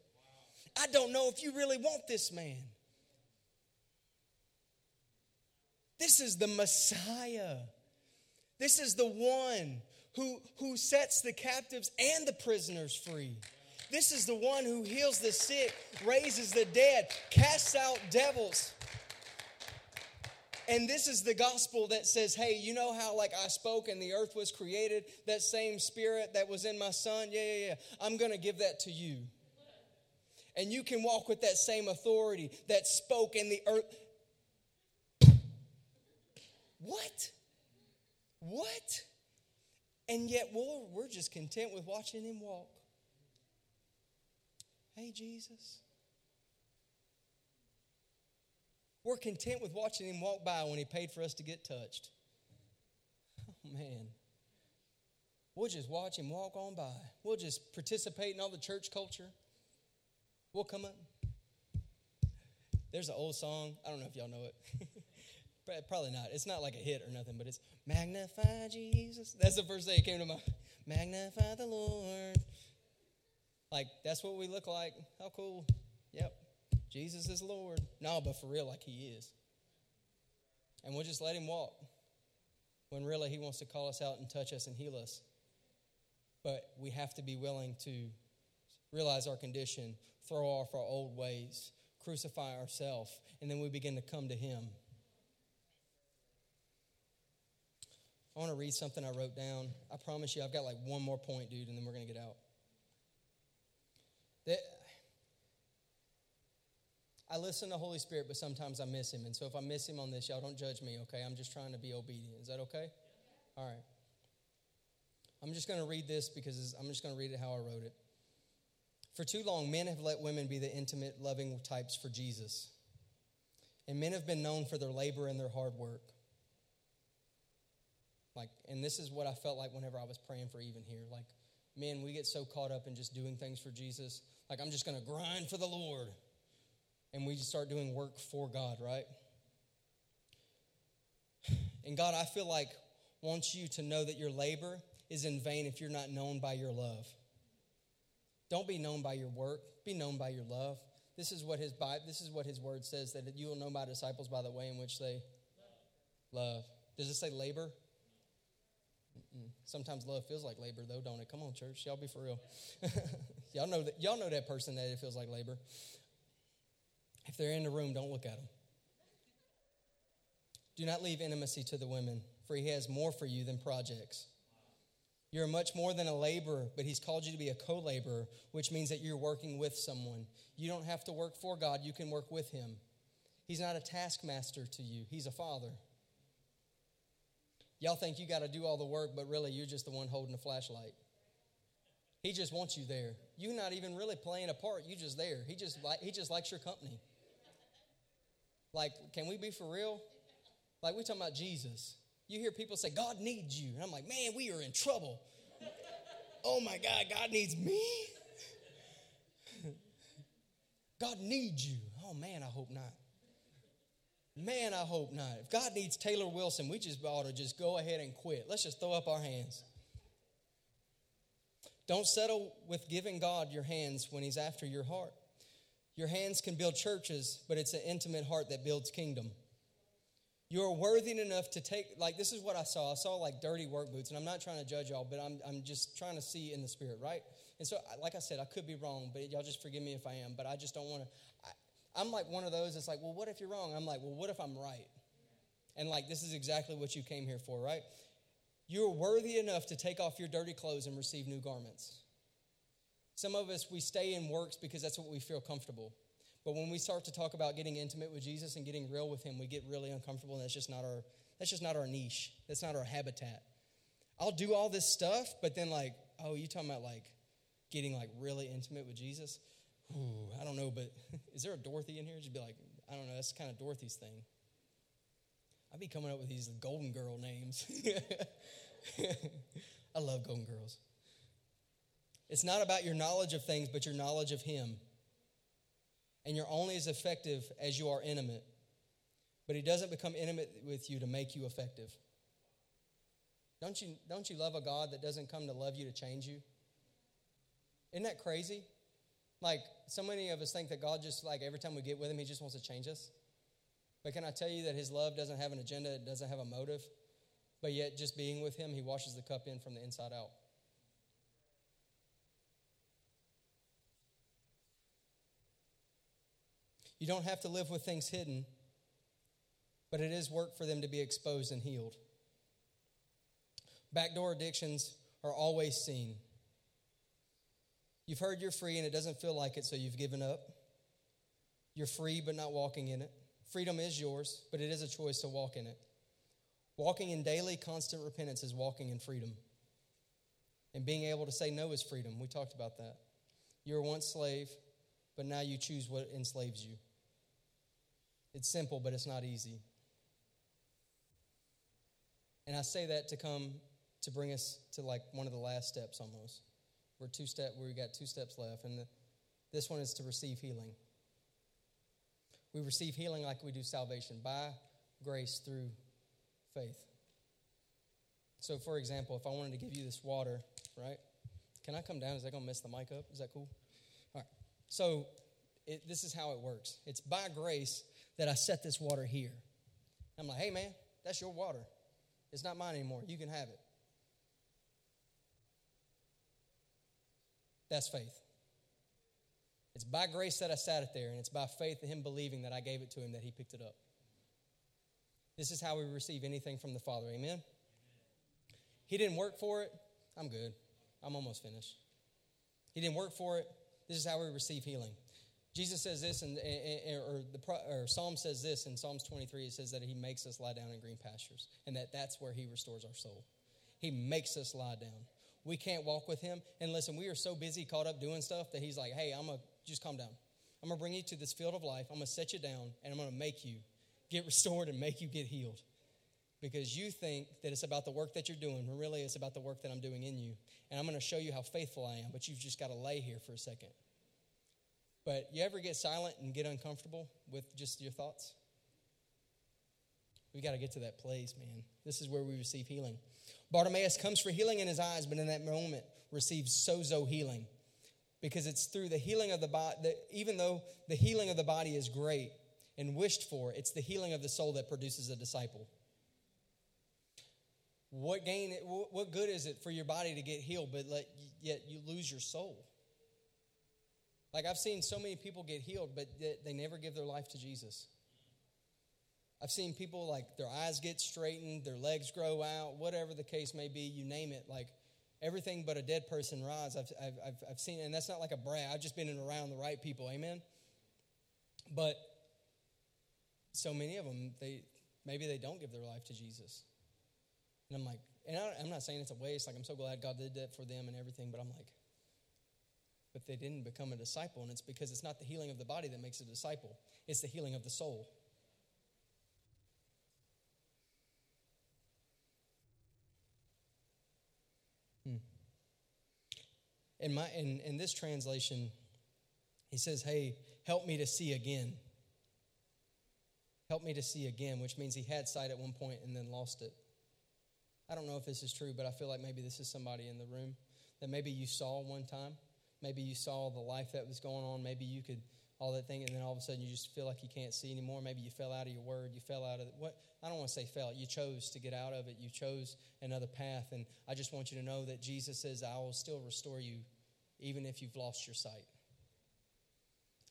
I don't know if you really want this man. This is the Messiah. This is the one who, who sets the captives and the prisoners free. This is the one who heals the sick, raises the dead, casts out devils. And this is the gospel that says, hey, you know how, like, I spoke and the earth was created? That same spirit that was in my son? Yeah, yeah, yeah. I'm going to give that to you. And you can walk with that same authority that spoke in the earth. What? What? And yet we're, we're just content with watching him walk. Hey, Jesus. We're content with watching him walk by when he paid for us to get touched. Oh, man. We'll just watch him walk on by. We'll just participate in all the church culture. We'll come up. There's an old song. I don't know if y'all know it. *laughs* Probably not. It's not like a hit or nothing, but it's Magnify Jesus. That's the first thing that came to my Magnify the Lord. Like, that's what we look like. How cool. Yep. Jesus is Lord. No, but for real, like He is. And we'll just let Him walk when really He wants to call us out and touch us and heal us. But we have to be willing to realize our condition, throw off our old ways, crucify ourselves, and then we begin to come to Him. I want to read something I wrote down. I promise you, I've got like one more point, dude, and then we're going to get out. That, I listen to the Holy Spirit, but sometimes I miss Him. And so if I miss Him on this, y'all don't judge me, okay? I'm just trying to be obedient. Is that okay? All right. I'm just going to read this because I'm just going to read it how I wrote it. For too long, men have let women be the intimate, loving types for Jesus. And men have been known for their labor and their hard work. Like, and this is what I felt like whenever I was praying for even here. Like, men, we get so caught up in just doing things for Jesus. Like, I'm just going to grind for the Lord. And we just start doing work for God, right? And God, I feel like wants you to know that your labor is in vain if you're not known by your love. Don't be known by your work, be known by your love. This is what his this is what his word says that you will know my disciples by the way in which they love. Does it say labor? Sometimes love feels like labor though, don't it? Come on, church, y'all be for real. *laughs* y'all know that y'all know that person that it feels like labor. If they're in the room, don't look at them. Do not leave intimacy to the women, for he has more for you than projects. You're much more than a laborer, but He's called you to be a co laborer, which means that you're working with someone. You don't have to work for God, you can work with Him. He's not a taskmaster to you, He's a father. Y'all think you got to do all the work, but really you're just the one holding the flashlight. He just wants you there. You're not even really playing a part. You just there. He just like he just likes your company. Like, can we be for real? Like we talking about Jesus. You hear people say, God needs you. And I'm like, man, we are in trouble. oh my God, God needs me? *laughs* God needs you. Oh man, I hope not. Man, I hope not. If God needs Taylor Wilson, we just ought to just go ahead and quit. Let's just throw up our hands. Don't settle with giving God your hands when He's after your heart. Your hands can build churches, but it's an intimate heart that builds kingdom. You're worthy enough to take, like, this is what I saw. I saw like dirty work boots, and I'm not trying to judge y'all, but I'm, I'm just trying to see in the spirit, right? And so, like I said, I could be wrong, but y'all just forgive me if I am, but I just don't want to. I'm like one of those that's like, well, what if you're wrong? I'm like, well, what if I'm right? And like, this is exactly what you came here for, right? You're worthy enough to take off your dirty clothes and receive new garments. Some of us, we stay in works because that's what we feel comfortable. But when we start to talk about getting intimate with Jesus and getting real with him, we get really uncomfortable and that's just not our that's just not our niche. That's not our habitat. I'll do all this stuff, but then like, oh, you talking about like getting like really intimate with Jesus? I don't know, but *laughs* is there a Dorothy in here? She'd be like, I don't know, that's kind of Dorothy's thing. I'd be coming up with these golden girl names. *laughs* I love golden girls. It's not about your knowledge of things, but your knowledge of Him and you're only as effective as you are intimate. But he doesn't become intimate with you to make you effective. Don't you, don't you love a God that doesn't come to love you to change you? Isn't that crazy? Like, so many of us think that God just, like, every time we get with him, he just wants to change us. But can I tell you that his love doesn't have an agenda, it doesn't have a motive? But yet, just being with him, he washes the cup in from the inside out. You don't have to live with things hidden, but it is work for them to be exposed and healed. Backdoor addictions are always seen. You've heard you're free and it doesn't feel like it, so you've given up. You're free but not walking in it. Freedom is yours, but it is a choice to walk in it. Walking in daily, constant repentance is walking in freedom. And being able to say no is freedom. We talked about that. You were once slave, but now you choose what enslaves you. It's simple, but it's not easy. And I say that to come to bring us to like one of the last steps almost. We're two step we got two steps left, and the, this one is to receive healing. We receive healing like we do salvation by grace through faith. So, for example, if I wanted to give you this water, right? Can I come down? Is that to mess the mic up? Is that cool? All right. So, it, this is how it works it's by grace that I set this water here. I'm like, hey, man, that's your water. It's not mine anymore. You can have it. That's faith. It's by grace that I sat it there, and it's by faith in Him believing that I gave it to Him that He picked it up. This is how we receive anything from the Father. Amen? He didn't work for it. I'm good. I'm almost finished. He didn't work for it. This is how we receive healing. Jesus says this, and, or, the, or Psalm says this in Psalms 23. It says that He makes us lie down in green pastures, and that that's where He restores our soul. He makes us lie down. We can't walk with Him. And listen, we are so busy, caught up doing stuff that He's like, hey, I'm going to just calm down. I'm going to bring you to this field of life. I'm going to set you down, and I'm going to make you get *laughs* restored and make you get healed. Because you think that it's about the work that you're doing, when really it's about the work that I'm doing in you. And I'm going to show you how faithful I am, but you've just got to lay here for a second. But you ever get silent and get uncomfortable with just your thoughts? We got to get to that place, man. This is where we receive healing. Bartimaeus comes for healing in his eyes, but in that moment receives sozo healing. Because it's through the healing of the body, even though the healing of the body is great and wished for, it's the healing of the soul that produces a disciple. What gain? What good is it for your body to get healed, but let, yet you lose your soul? Like I've seen so many people get healed, but they never give their life to Jesus. I've seen people like their eyes get straightened, their legs grow out, whatever the case may be, you name it. Like everything but a dead person rise. I've, I've, I've seen, and that's not like a brag. I've just been around the right people. Amen. But so many of them, they maybe they don't give their life to Jesus. And I'm like, and I, I'm not saying it's a waste. Like, I'm so glad God did that for them and everything, but I'm like, but they didn't become a disciple. And it's because it's not the healing of the body that makes a disciple, it's the healing of the soul. In, my, in, in this translation, he says, Hey, help me to see again. Help me to see again, which means he had sight at one point and then lost it. I don't know if this is true, but I feel like maybe this is somebody in the room that maybe you saw one time. Maybe you saw the life that was going on. Maybe you could all that thing, and then all of a sudden you just feel like you can't see anymore. Maybe you fell out of your word. You fell out of what? I don't want to say fell. You chose to get out of it. You chose another path, and I just want you to know that Jesus says, "I will still restore you, even if you've lost your sight."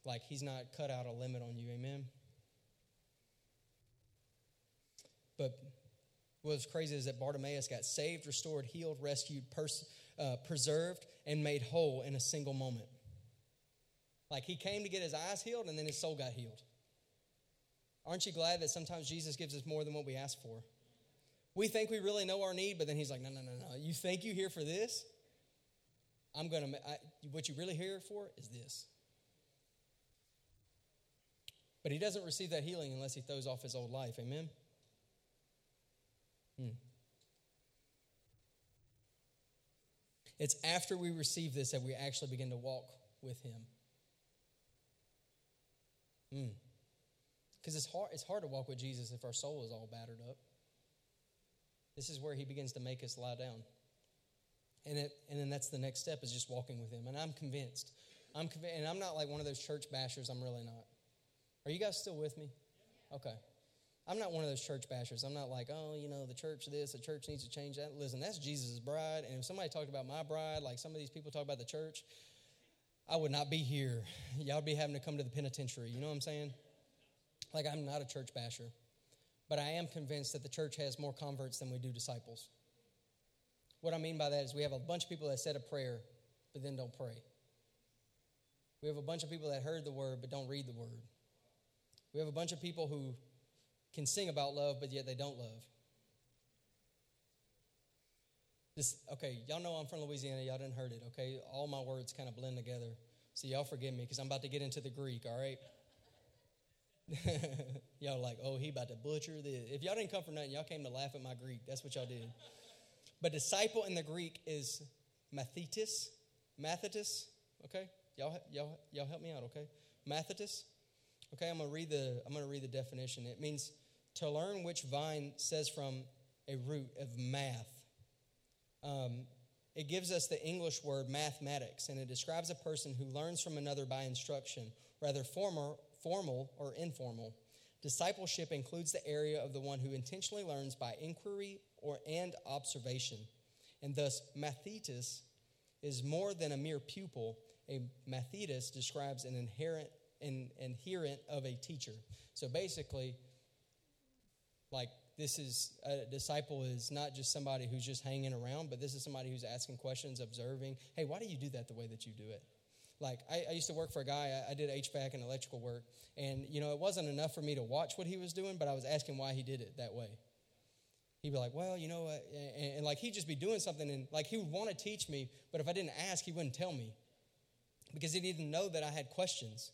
Like He's not cut out a limit on you. Amen. But What's crazy is that Bartimaeus got saved, restored, healed, rescued, pers- uh, preserved, and made whole in a single moment. Like he came to get his eyes healed and then his soul got healed. Aren't you glad that sometimes Jesus gives us more than what we ask for? We think we really know our need, but then he's like, no, no, no, no. You think you're here for this? I'm going to, what you really here for is this. But he doesn't receive that healing unless he throws off his old life. Amen? Hmm. It's after we receive this that we actually begin to walk with Him. Because hmm. it's hard, it's hard to walk with Jesus if our soul is all battered up. This is where He begins to make us lie down. And, it, and then that's the next step is just walking with Him. And I'm convinced. I'm convinced, and I'm not like one of those church bashers. I'm really not. Are you guys still with me? Okay. I'm not one of those church bashers. I'm not like, oh, you know, the church this, the church needs to change that. Listen, that's Jesus' bride. And if somebody talked about my bride, like some of these people talk about the church, I would not be here. Y'all would be having to come to the penitentiary. You know what I'm saying? Like, I'm not a church basher. But I am convinced that the church has more converts than we do disciples. What I mean by that is we have a bunch of people that said a prayer, but then don't pray. We have a bunch of people that heard the word, but don't read the word. We have a bunch of people who can sing about love, but yet they don't love. This, okay, y'all know I'm from Louisiana. Y'all didn't heard it, okay? All my words kind of blend together. So y'all forgive me because I'm about to get into the Greek, all right? *laughs* y'all like, oh, he about to butcher this. If y'all didn't come for nothing, y'all came to laugh at my Greek. That's what y'all did. But disciple in the Greek is mathetes, mathetes, okay? Y'all, y'all, y'all help me out, okay? Mathetes. Okay, I'm gonna read the I'm gonna read the definition. It means to learn which vine says from a root of math. Um, it gives us the English word mathematics, and it describes a person who learns from another by instruction, rather formal, formal or informal. Discipleship includes the area of the one who intentionally learns by inquiry or and observation. And thus, mathetes is more than a mere pupil. A mathetes describes an inherent an adherent of a teacher. So basically, like this is a disciple is not just somebody who's just hanging around, but this is somebody who's asking questions, observing. Hey, why do you do that the way that you do it? Like I, I used to work for a guy. I, I, did HVAC and electrical work, and you know it wasn't enough for me to watch what he was doing, but I was asking why he did it that way. He'd be like, "Well, you know," and, and like he'd just be doing something, and like he would want to teach me, but if I didn't ask, he wouldn't tell me because he didn't know that I had questions.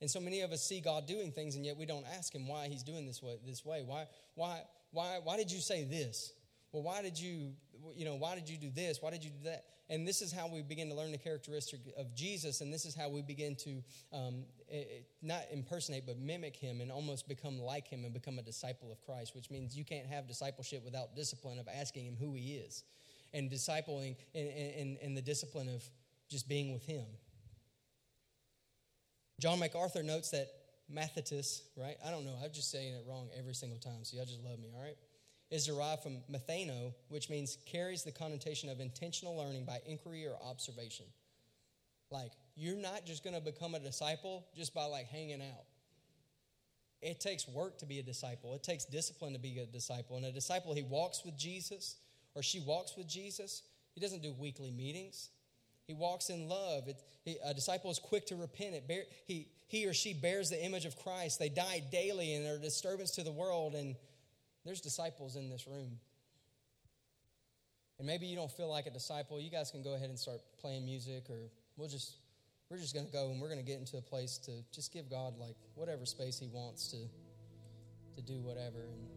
And so many of us see God doing things, and yet we don't ask Him why He's doing this way. This way. Why? Why? Why? Why did you say this? Well, why did you? You know, why did you do this? Why did you do that? And this is how we begin to learn the characteristic of Jesus, and this is how we begin to um, not impersonate, but mimic Him, and almost become like Him, and become a disciple of Christ. Which means you can't have discipleship without discipline of asking Him who He is, and discipling in, in, in the discipline of just being with Him. John MacArthur notes that mathetes, right? I don't know, I'm just saying it wrong every single time, so y'all just love me, all right? Is derived from matheno, which means carries the connotation of intentional learning by inquiry or observation. Like, you're not just going to become a disciple just by like hanging out. It takes work to be a disciple. It takes discipline to be a disciple. And a disciple, he walks with Jesus or she walks with Jesus. He doesn't do weekly meetings. He walks in love. It, he, a disciple is quick to repent. It bear, he, he or she bears the image of Christ. They die daily and are a disturbance to the world. And there's disciples in this room. And maybe you don't feel like a disciple. You guys can go ahead and start playing music, or we'll just we're just going to go and we're going to get into a place to just give God like whatever space He wants to to do whatever. And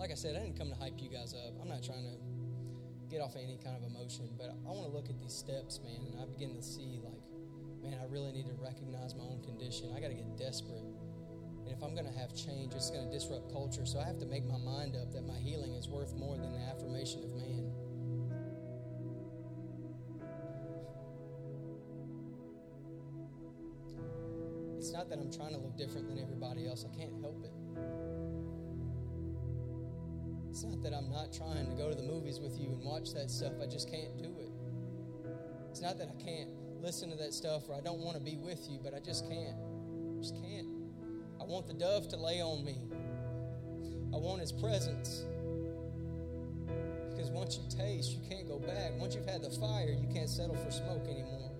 like I said, I didn't come to hype you guys up. I'm not trying to get off of any kind of emotion, but I want to look at these steps, man, and I begin to see, like, man, I really need to recognize my own condition. I got to get desperate. And if I'm going to have change, it's going to disrupt culture. So I have to make my mind up that my healing is worth more than the affirmation of man. It's not that I'm trying to look different than everybody else, I can't help it. It's not that I'm not trying to go to the movies with you and watch that stuff, I just can't do it. It's not that I can't listen to that stuff or I don't want to be with you, but I just can't. Just can't. I want the dove to lay on me. I want his presence. Because once you taste, you can't go back. Once you've had the fire, you can't settle for smoke anymore.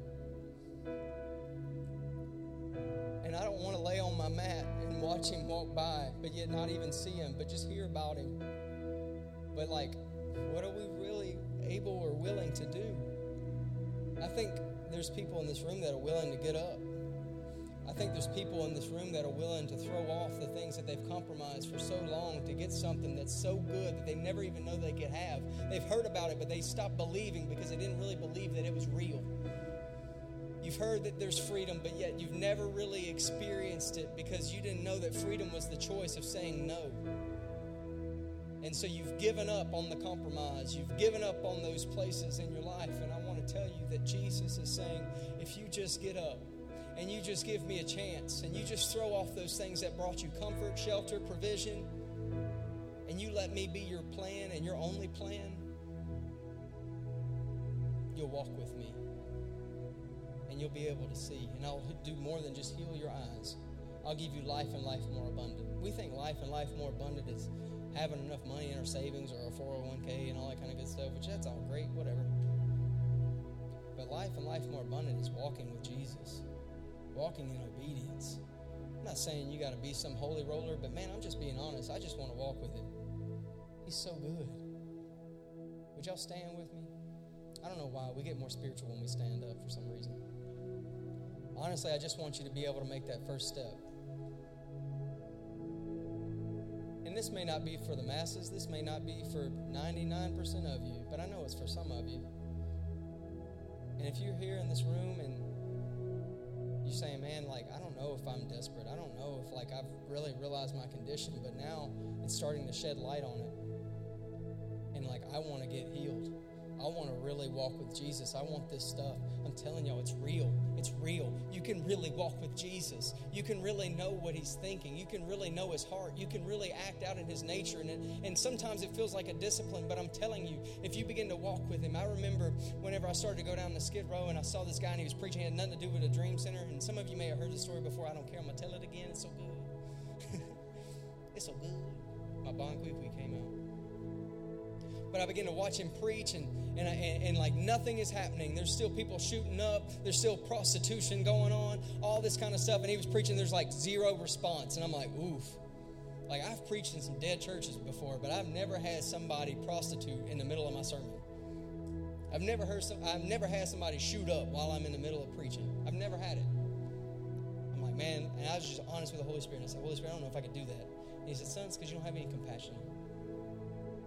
And I don't want to lay on my mat and watch him walk by, but yet not even see him, but just hear about him. But, like, what are we really able or willing to do? I think there's people in this room that are willing to get up. I think there's people in this room that are willing to throw off the things that they've compromised for so long to get something that's so good that they never even know they could have. They've heard about it, but they stopped believing because they didn't really believe that it was real. You've heard that there's freedom, but yet you've never really experienced it because you didn't know that freedom was the choice of saying no. And so you've given up on the compromise. You've given up on those places in your life. And I want tell you that Jesus is saying, if you just get up and you just give me a chance and you just throw off those things that brought you comfort, shelter, provision, and you let me be your plan and your only plan, you'll walk with me and you'll be able to see. And I'll do more than just heal your eyes. I'll give you life and life more abundant. We think life and life more abundant is having enough money in our savings or our 401k and all that kind of good stuff, which that's all great, whatever. Life and life more abundant is walking with Jesus, walking in obedience. I'm not saying you got to be some holy roller, but man, I'm just being honest. I just want to walk with Him. He's so good. Would y'all stand with me? I don't know why. We get more spiritual when we stand up for some reason. Honestly, I just want you to be able to make that first step. And this may not be for the masses, this may not be for 99% of you, but I know it's for some of you. And if you're here in this room and you're saying, man, like, I don't know if I'm desperate. I don't know if, like, I've really realized my condition, but now it's starting to shed light on it. And, like, I want to get healed. I want to really walk with Jesus. I want this stuff. I'm telling y'all, it's real. It's real. You can really walk with Jesus. You can really know what he's thinking. You can really know his heart. You can really act out in his nature. And, and sometimes it feels like a discipline, but I'm telling you, if you begin to walk with him, I remember whenever I started to go down the skid row and I saw this guy and he was preaching, had nothing to do with a dream center. And some of you may have heard the story before. I don't care. I'm going to tell it again. It's so good. *laughs* it's so good. My Bon Qui came out but I begin to watch him preach, and, and, I, and, and, like nothing is happening. There's still people shooting up, there's still prostitution going on, all this kind of stuff. And he was preaching, there's like zero response. And I'm like, oof. Like I've preached in some dead churches before, but I've never had somebody prostitute in the middle of my sermon. I've never heard some, I've never had somebody shoot up while I'm in the middle of preaching. I've never had it. I'm like, man, and I was just honest with the Holy Spirit. I said, Holy Spirit, I don't know if I could do that. And he said, son, it's because you don't have any compassion.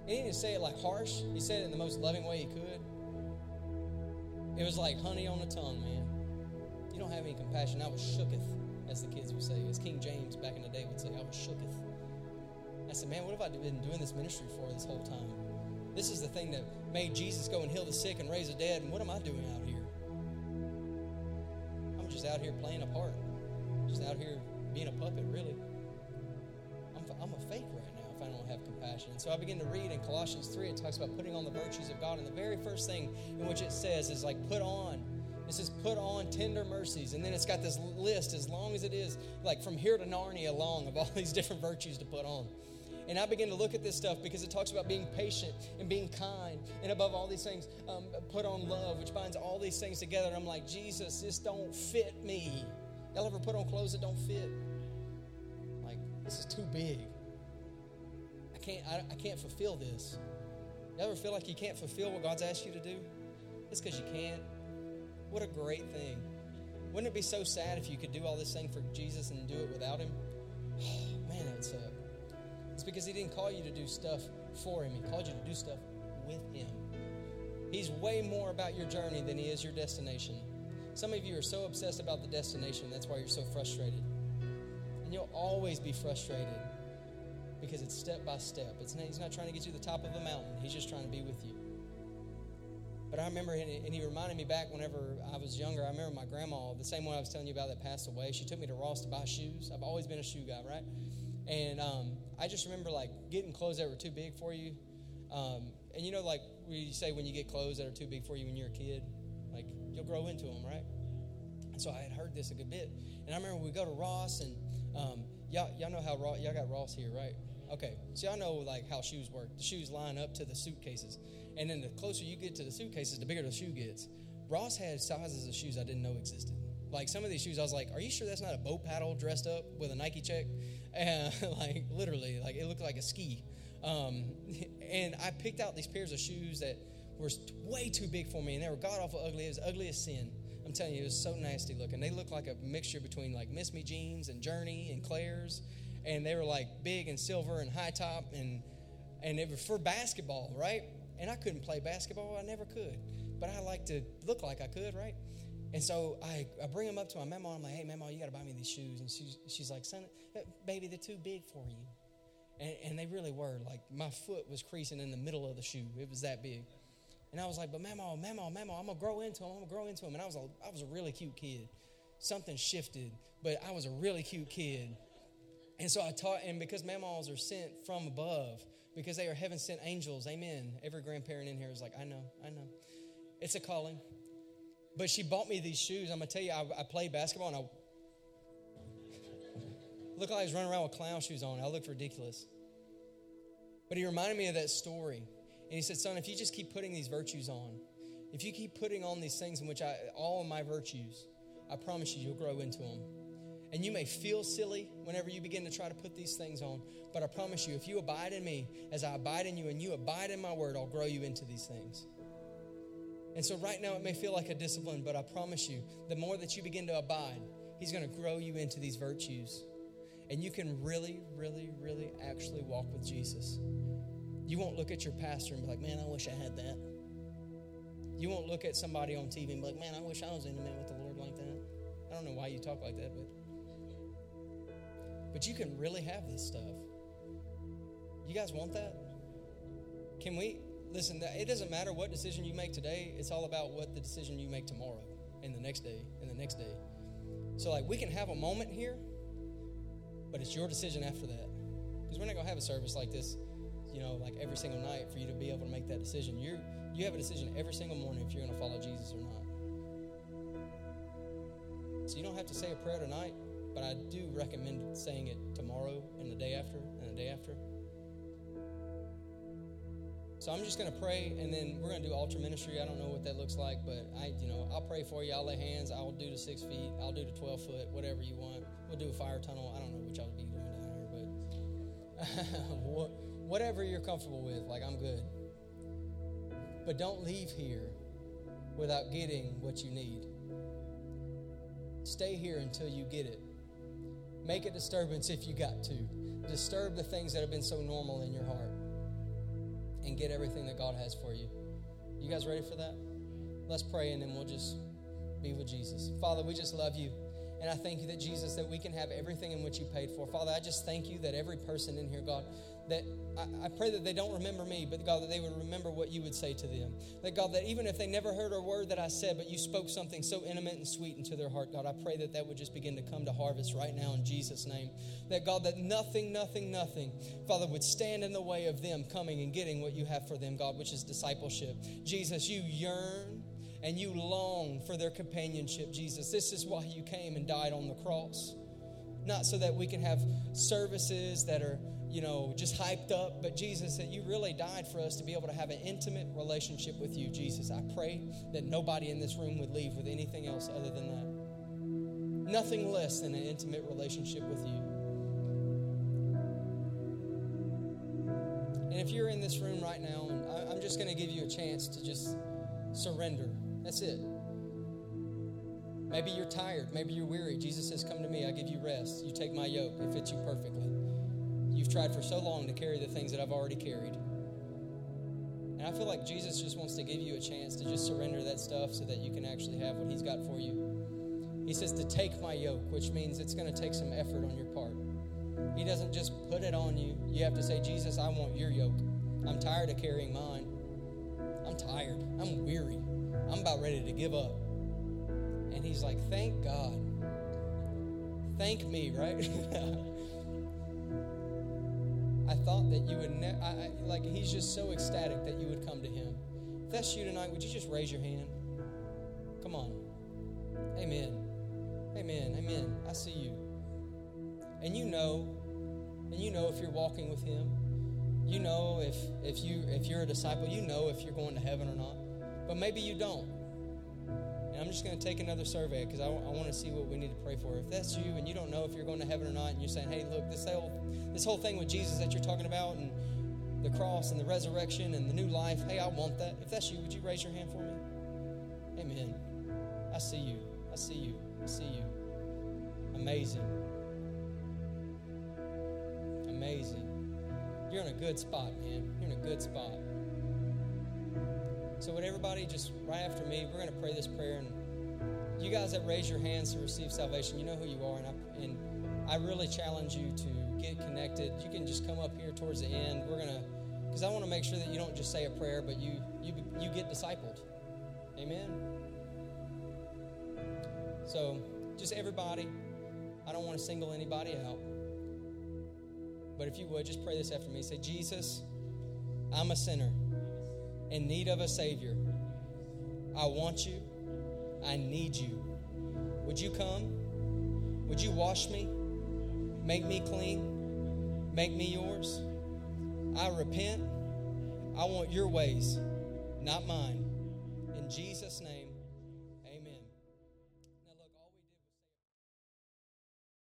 He didn't say it like harsh. He said it in the most loving way he could. It was like honey on the tongue, man. You don't have any compassion. I was shooketh, as the kids would say. As King James back in the day would say, I was shooketh. I said, man, what have I been doing this ministry for this whole time? This is the thing that made Jesus go and heal the sick and raise the dead. And what am I doing out here? I'm just out here playing a part. Just out here being a puppet, really. And so I begin to read in Colossians 3, it talks about putting on the virtues of God. And the very first thing in which it says is like, put on. It says, put on tender mercies. And then it's got this list, as long as it is, like from here to Narnia long, of all *laughs* these different virtues to put on. And I begin to look at this stuff because it talks about being patient and being kind. And above all these things, um, put on love, which binds all these things together. And I'm like, Jesus, this don't fit me. Y'all ever put on clothes that don't fit? Like, this is too big can't, I, I can't fulfill this. You ever feel like you can't fulfill what God's asked you to do? It's because you can't. What a great thing. Wouldn't it be so sad if you could do all this thing for Jesus and do it without Him? Oh, *sighs* man, that uh, would. It's because He didn't call you to do stuff for Him, He called you to do stuff with Him. He's way more about your journey than He is your destination. Some of you are so obsessed about the destination, that's why you're so frustrated. And you'll always be frustrated because it's step by step. It's not, he's not trying to get you to the top of a mountain, he's just trying to be with you. But I remember, and he reminded me back whenever I was younger, I remember my grandma, the same one I was telling you about that passed away, she took me to Ross to buy shoes. I've always been a shoe guy, right? And um, I just remember like getting clothes that were too big for you. Um, and you know, like we say when you get clothes that are too big for you when you're a kid, like you'll grow into them, right? And so I had heard this a good bit. And I remember we go to Ross, and um, y'all, y'all know how Ross, y'all got Ross here, right? Okay, so y'all know like how shoes work. The shoes line up to the suitcases, and then the closer you get to the suitcases, the bigger the shoe gets. Ross had sizes of shoes I didn't know existed. Like some of these shoes, I was like, "Are you sure that's not a boat paddle dressed up with a Nike check?" *laughs* And like literally, like it looked like a ski. Um, *laughs* and I picked out these pairs of shoes that were way too big for me, and they were god awful ugly. It was ugly as sin. I'm telling you, it was so nasty looking. They looked like a mixture between like Miss Me jeans and Journey and Claire's and they were like big and silver and high top and and it was for basketball, right? And I couldn't play basketball, I never could, but I like to look like I could, right? And so I, I bring them up to my mama. I'm like, hey, mama, you got to buy me these shoes. And she's, she's like, son, eh, baby, they're too big for you. And, and they really were. Like, my foot was creasing in the middle of the shoe. It was that big. And I was like, but mama, mama, mama, I'm going to grow into them. I'm going to grow into them. And I was, a, I was a really cute kid. Something shifted, but I was a really cute kid. And so I taught, and because mammals are sent from above, because they are heaven sent angels, amen. Every grandparent in here is like, I know, I know. It's a calling. But she bought me these shoes. I'm going to tell you, I, I basketball and I *laughs* look like I was running around with clown shoes on. I looked ridiculous. But he reminded me of that story. And he said, Son, if you just keep putting these virtues on, if you keep putting on these things in which I, all of my virtues, I promise you, you'll grow into them. And you may feel silly whenever you begin to try to put these things on, but I promise you, if you abide in me as I abide in you and you abide in my word, I'll grow you into these things. And so, right now, it may feel like a discipline, but I promise you, the more that you begin to abide, He's going to grow you into these virtues. And you can really, really, really actually walk with Jesus. You won't look at your pastor and be like, man, I wish I had that. You won't look at somebody on TV and be like, man, I wish I was intimate with the Lord like that. I don't don't know why you talk like that, but but you can really have this stuff. You guys want that? Can we listen? It doesn't matter what decision you make today. It's all about what the decision you make tomorrow, and the next day, and the next day. So like we can have a moment here, but it's your decision after that. Because we're not gonna have a service like this, you know, like every single night for you to be able to make that decision. You you have a decision every single morning if you're gonna follow Jesus or not. So you don't have to say a prayer tonight, but I do recommend saying it tomorrow and the day after and the day after. So I'm just going to pray, and then we're going to do altar ministry. I don't know what that looks like, but I, you know, I'll pray for you. I'll lay hands. I'll do the six feet. I'll do the 12 foot, whatever you want. We'll do a fire tunnel. I don't know what y'all be doing down here, but *laughs* whatever you're comfortable with, like I'm good. But don't leave here without getting what you need. Stay here until you get it. Make a disturbance if you got to. Disturb the things that have been so normal in your heart and get everything that God has for you. You guys ready for that? Let's pray and then we'll just be with Jesus. Father, we just love you. And I thank you that Jesus, that we can have everything in which you paid for. Father, I just thank you that every person in here, God, that I, I, pray that they don't remember me, but God, that they would remember what you would say to them. That God, that even if they never heard a word that I said, but you spoke something so intimate and sweet into their heart, God, I pray that that would just begin to come to harvest right now in Jesus' name. That God, that nothing, nothing, nothing, Father, would stand in the way of them coming and getting what you have for them, God, which is discipleship. Jesus, you yearn and you long for their companionship, Jesus. This is why you came and died on the cross. Not so that we can have services that are, you know, just hyped up, but Jesus, that you really died for us to be able to have an intimate relationship with you, Jesus. I pray that nobody in this room would leave with anything else other than that. Nothing less than an intimate relationship with you. And if you're in this room right now, and I'm just going to give you a chance to just surrender that's it. Maybe you're tired. Maybe you're weary. Jesus says, Come to me. I give you rest. You take my yoke. It fits you perfectly. You've tried for so long to carry the things that I've already carried. And I feel like Jesus just wants to give you a chance to just surrender that stuff so that you can actually have what He's got for you. He says to take my yoke, which means it's going to take some effort on your part. He doesn't just put it on you. You have to say, Jesus, I want your yoke. I'm tired of carrying mine. I'm tired. I'm weary. I'm about ready to give up. And he's like, Thank God. Thank me, right? *laughs* I thought that you would, ne- I, I, like, he's just so ecstatic that you would come to him. If that's you tonight, would you just raise your hand? Come on. Amen. Amen. Amen. I see you. And you know, and you know if you're walking with him. You know if if you if you're a disciple, you know if you're going to heaven or not but maybe you don't. And I'm just going to take another survey because I, I want to see what we need to pray for. If that's you and you don't know if you're going to heaven or not, and you're saying, hey, look, this whole, this whole thing with Jesus that you're talking about and the cross and the resurrection and the new life, hey, I want that. If that's you, would you raise your hand for me? Amen. I see you. I see you. I see you. Amazing. Amazing. You're in a good spot, man. You're in a good spot. So, would everybody just right after me, we're going to pray this prayer. And you guys that raise your hands to receive salvation, you know who you are. And I, and I really challenge you to get connected. You can just come up here towards the end. We're going to, because I want to make sure that you don't just say a prayer, but you, you, you get discipled. Amen. So, just everybody, I don't want to single anybody out. But if you would, just pray this after me. Say, Jesus, I'm a sinner in need of a Savior. I want you. I need you. Would you come? Would you wash me? Make me clean? Make me yours? I repent. I want your ways, not mine. In Jesus' name.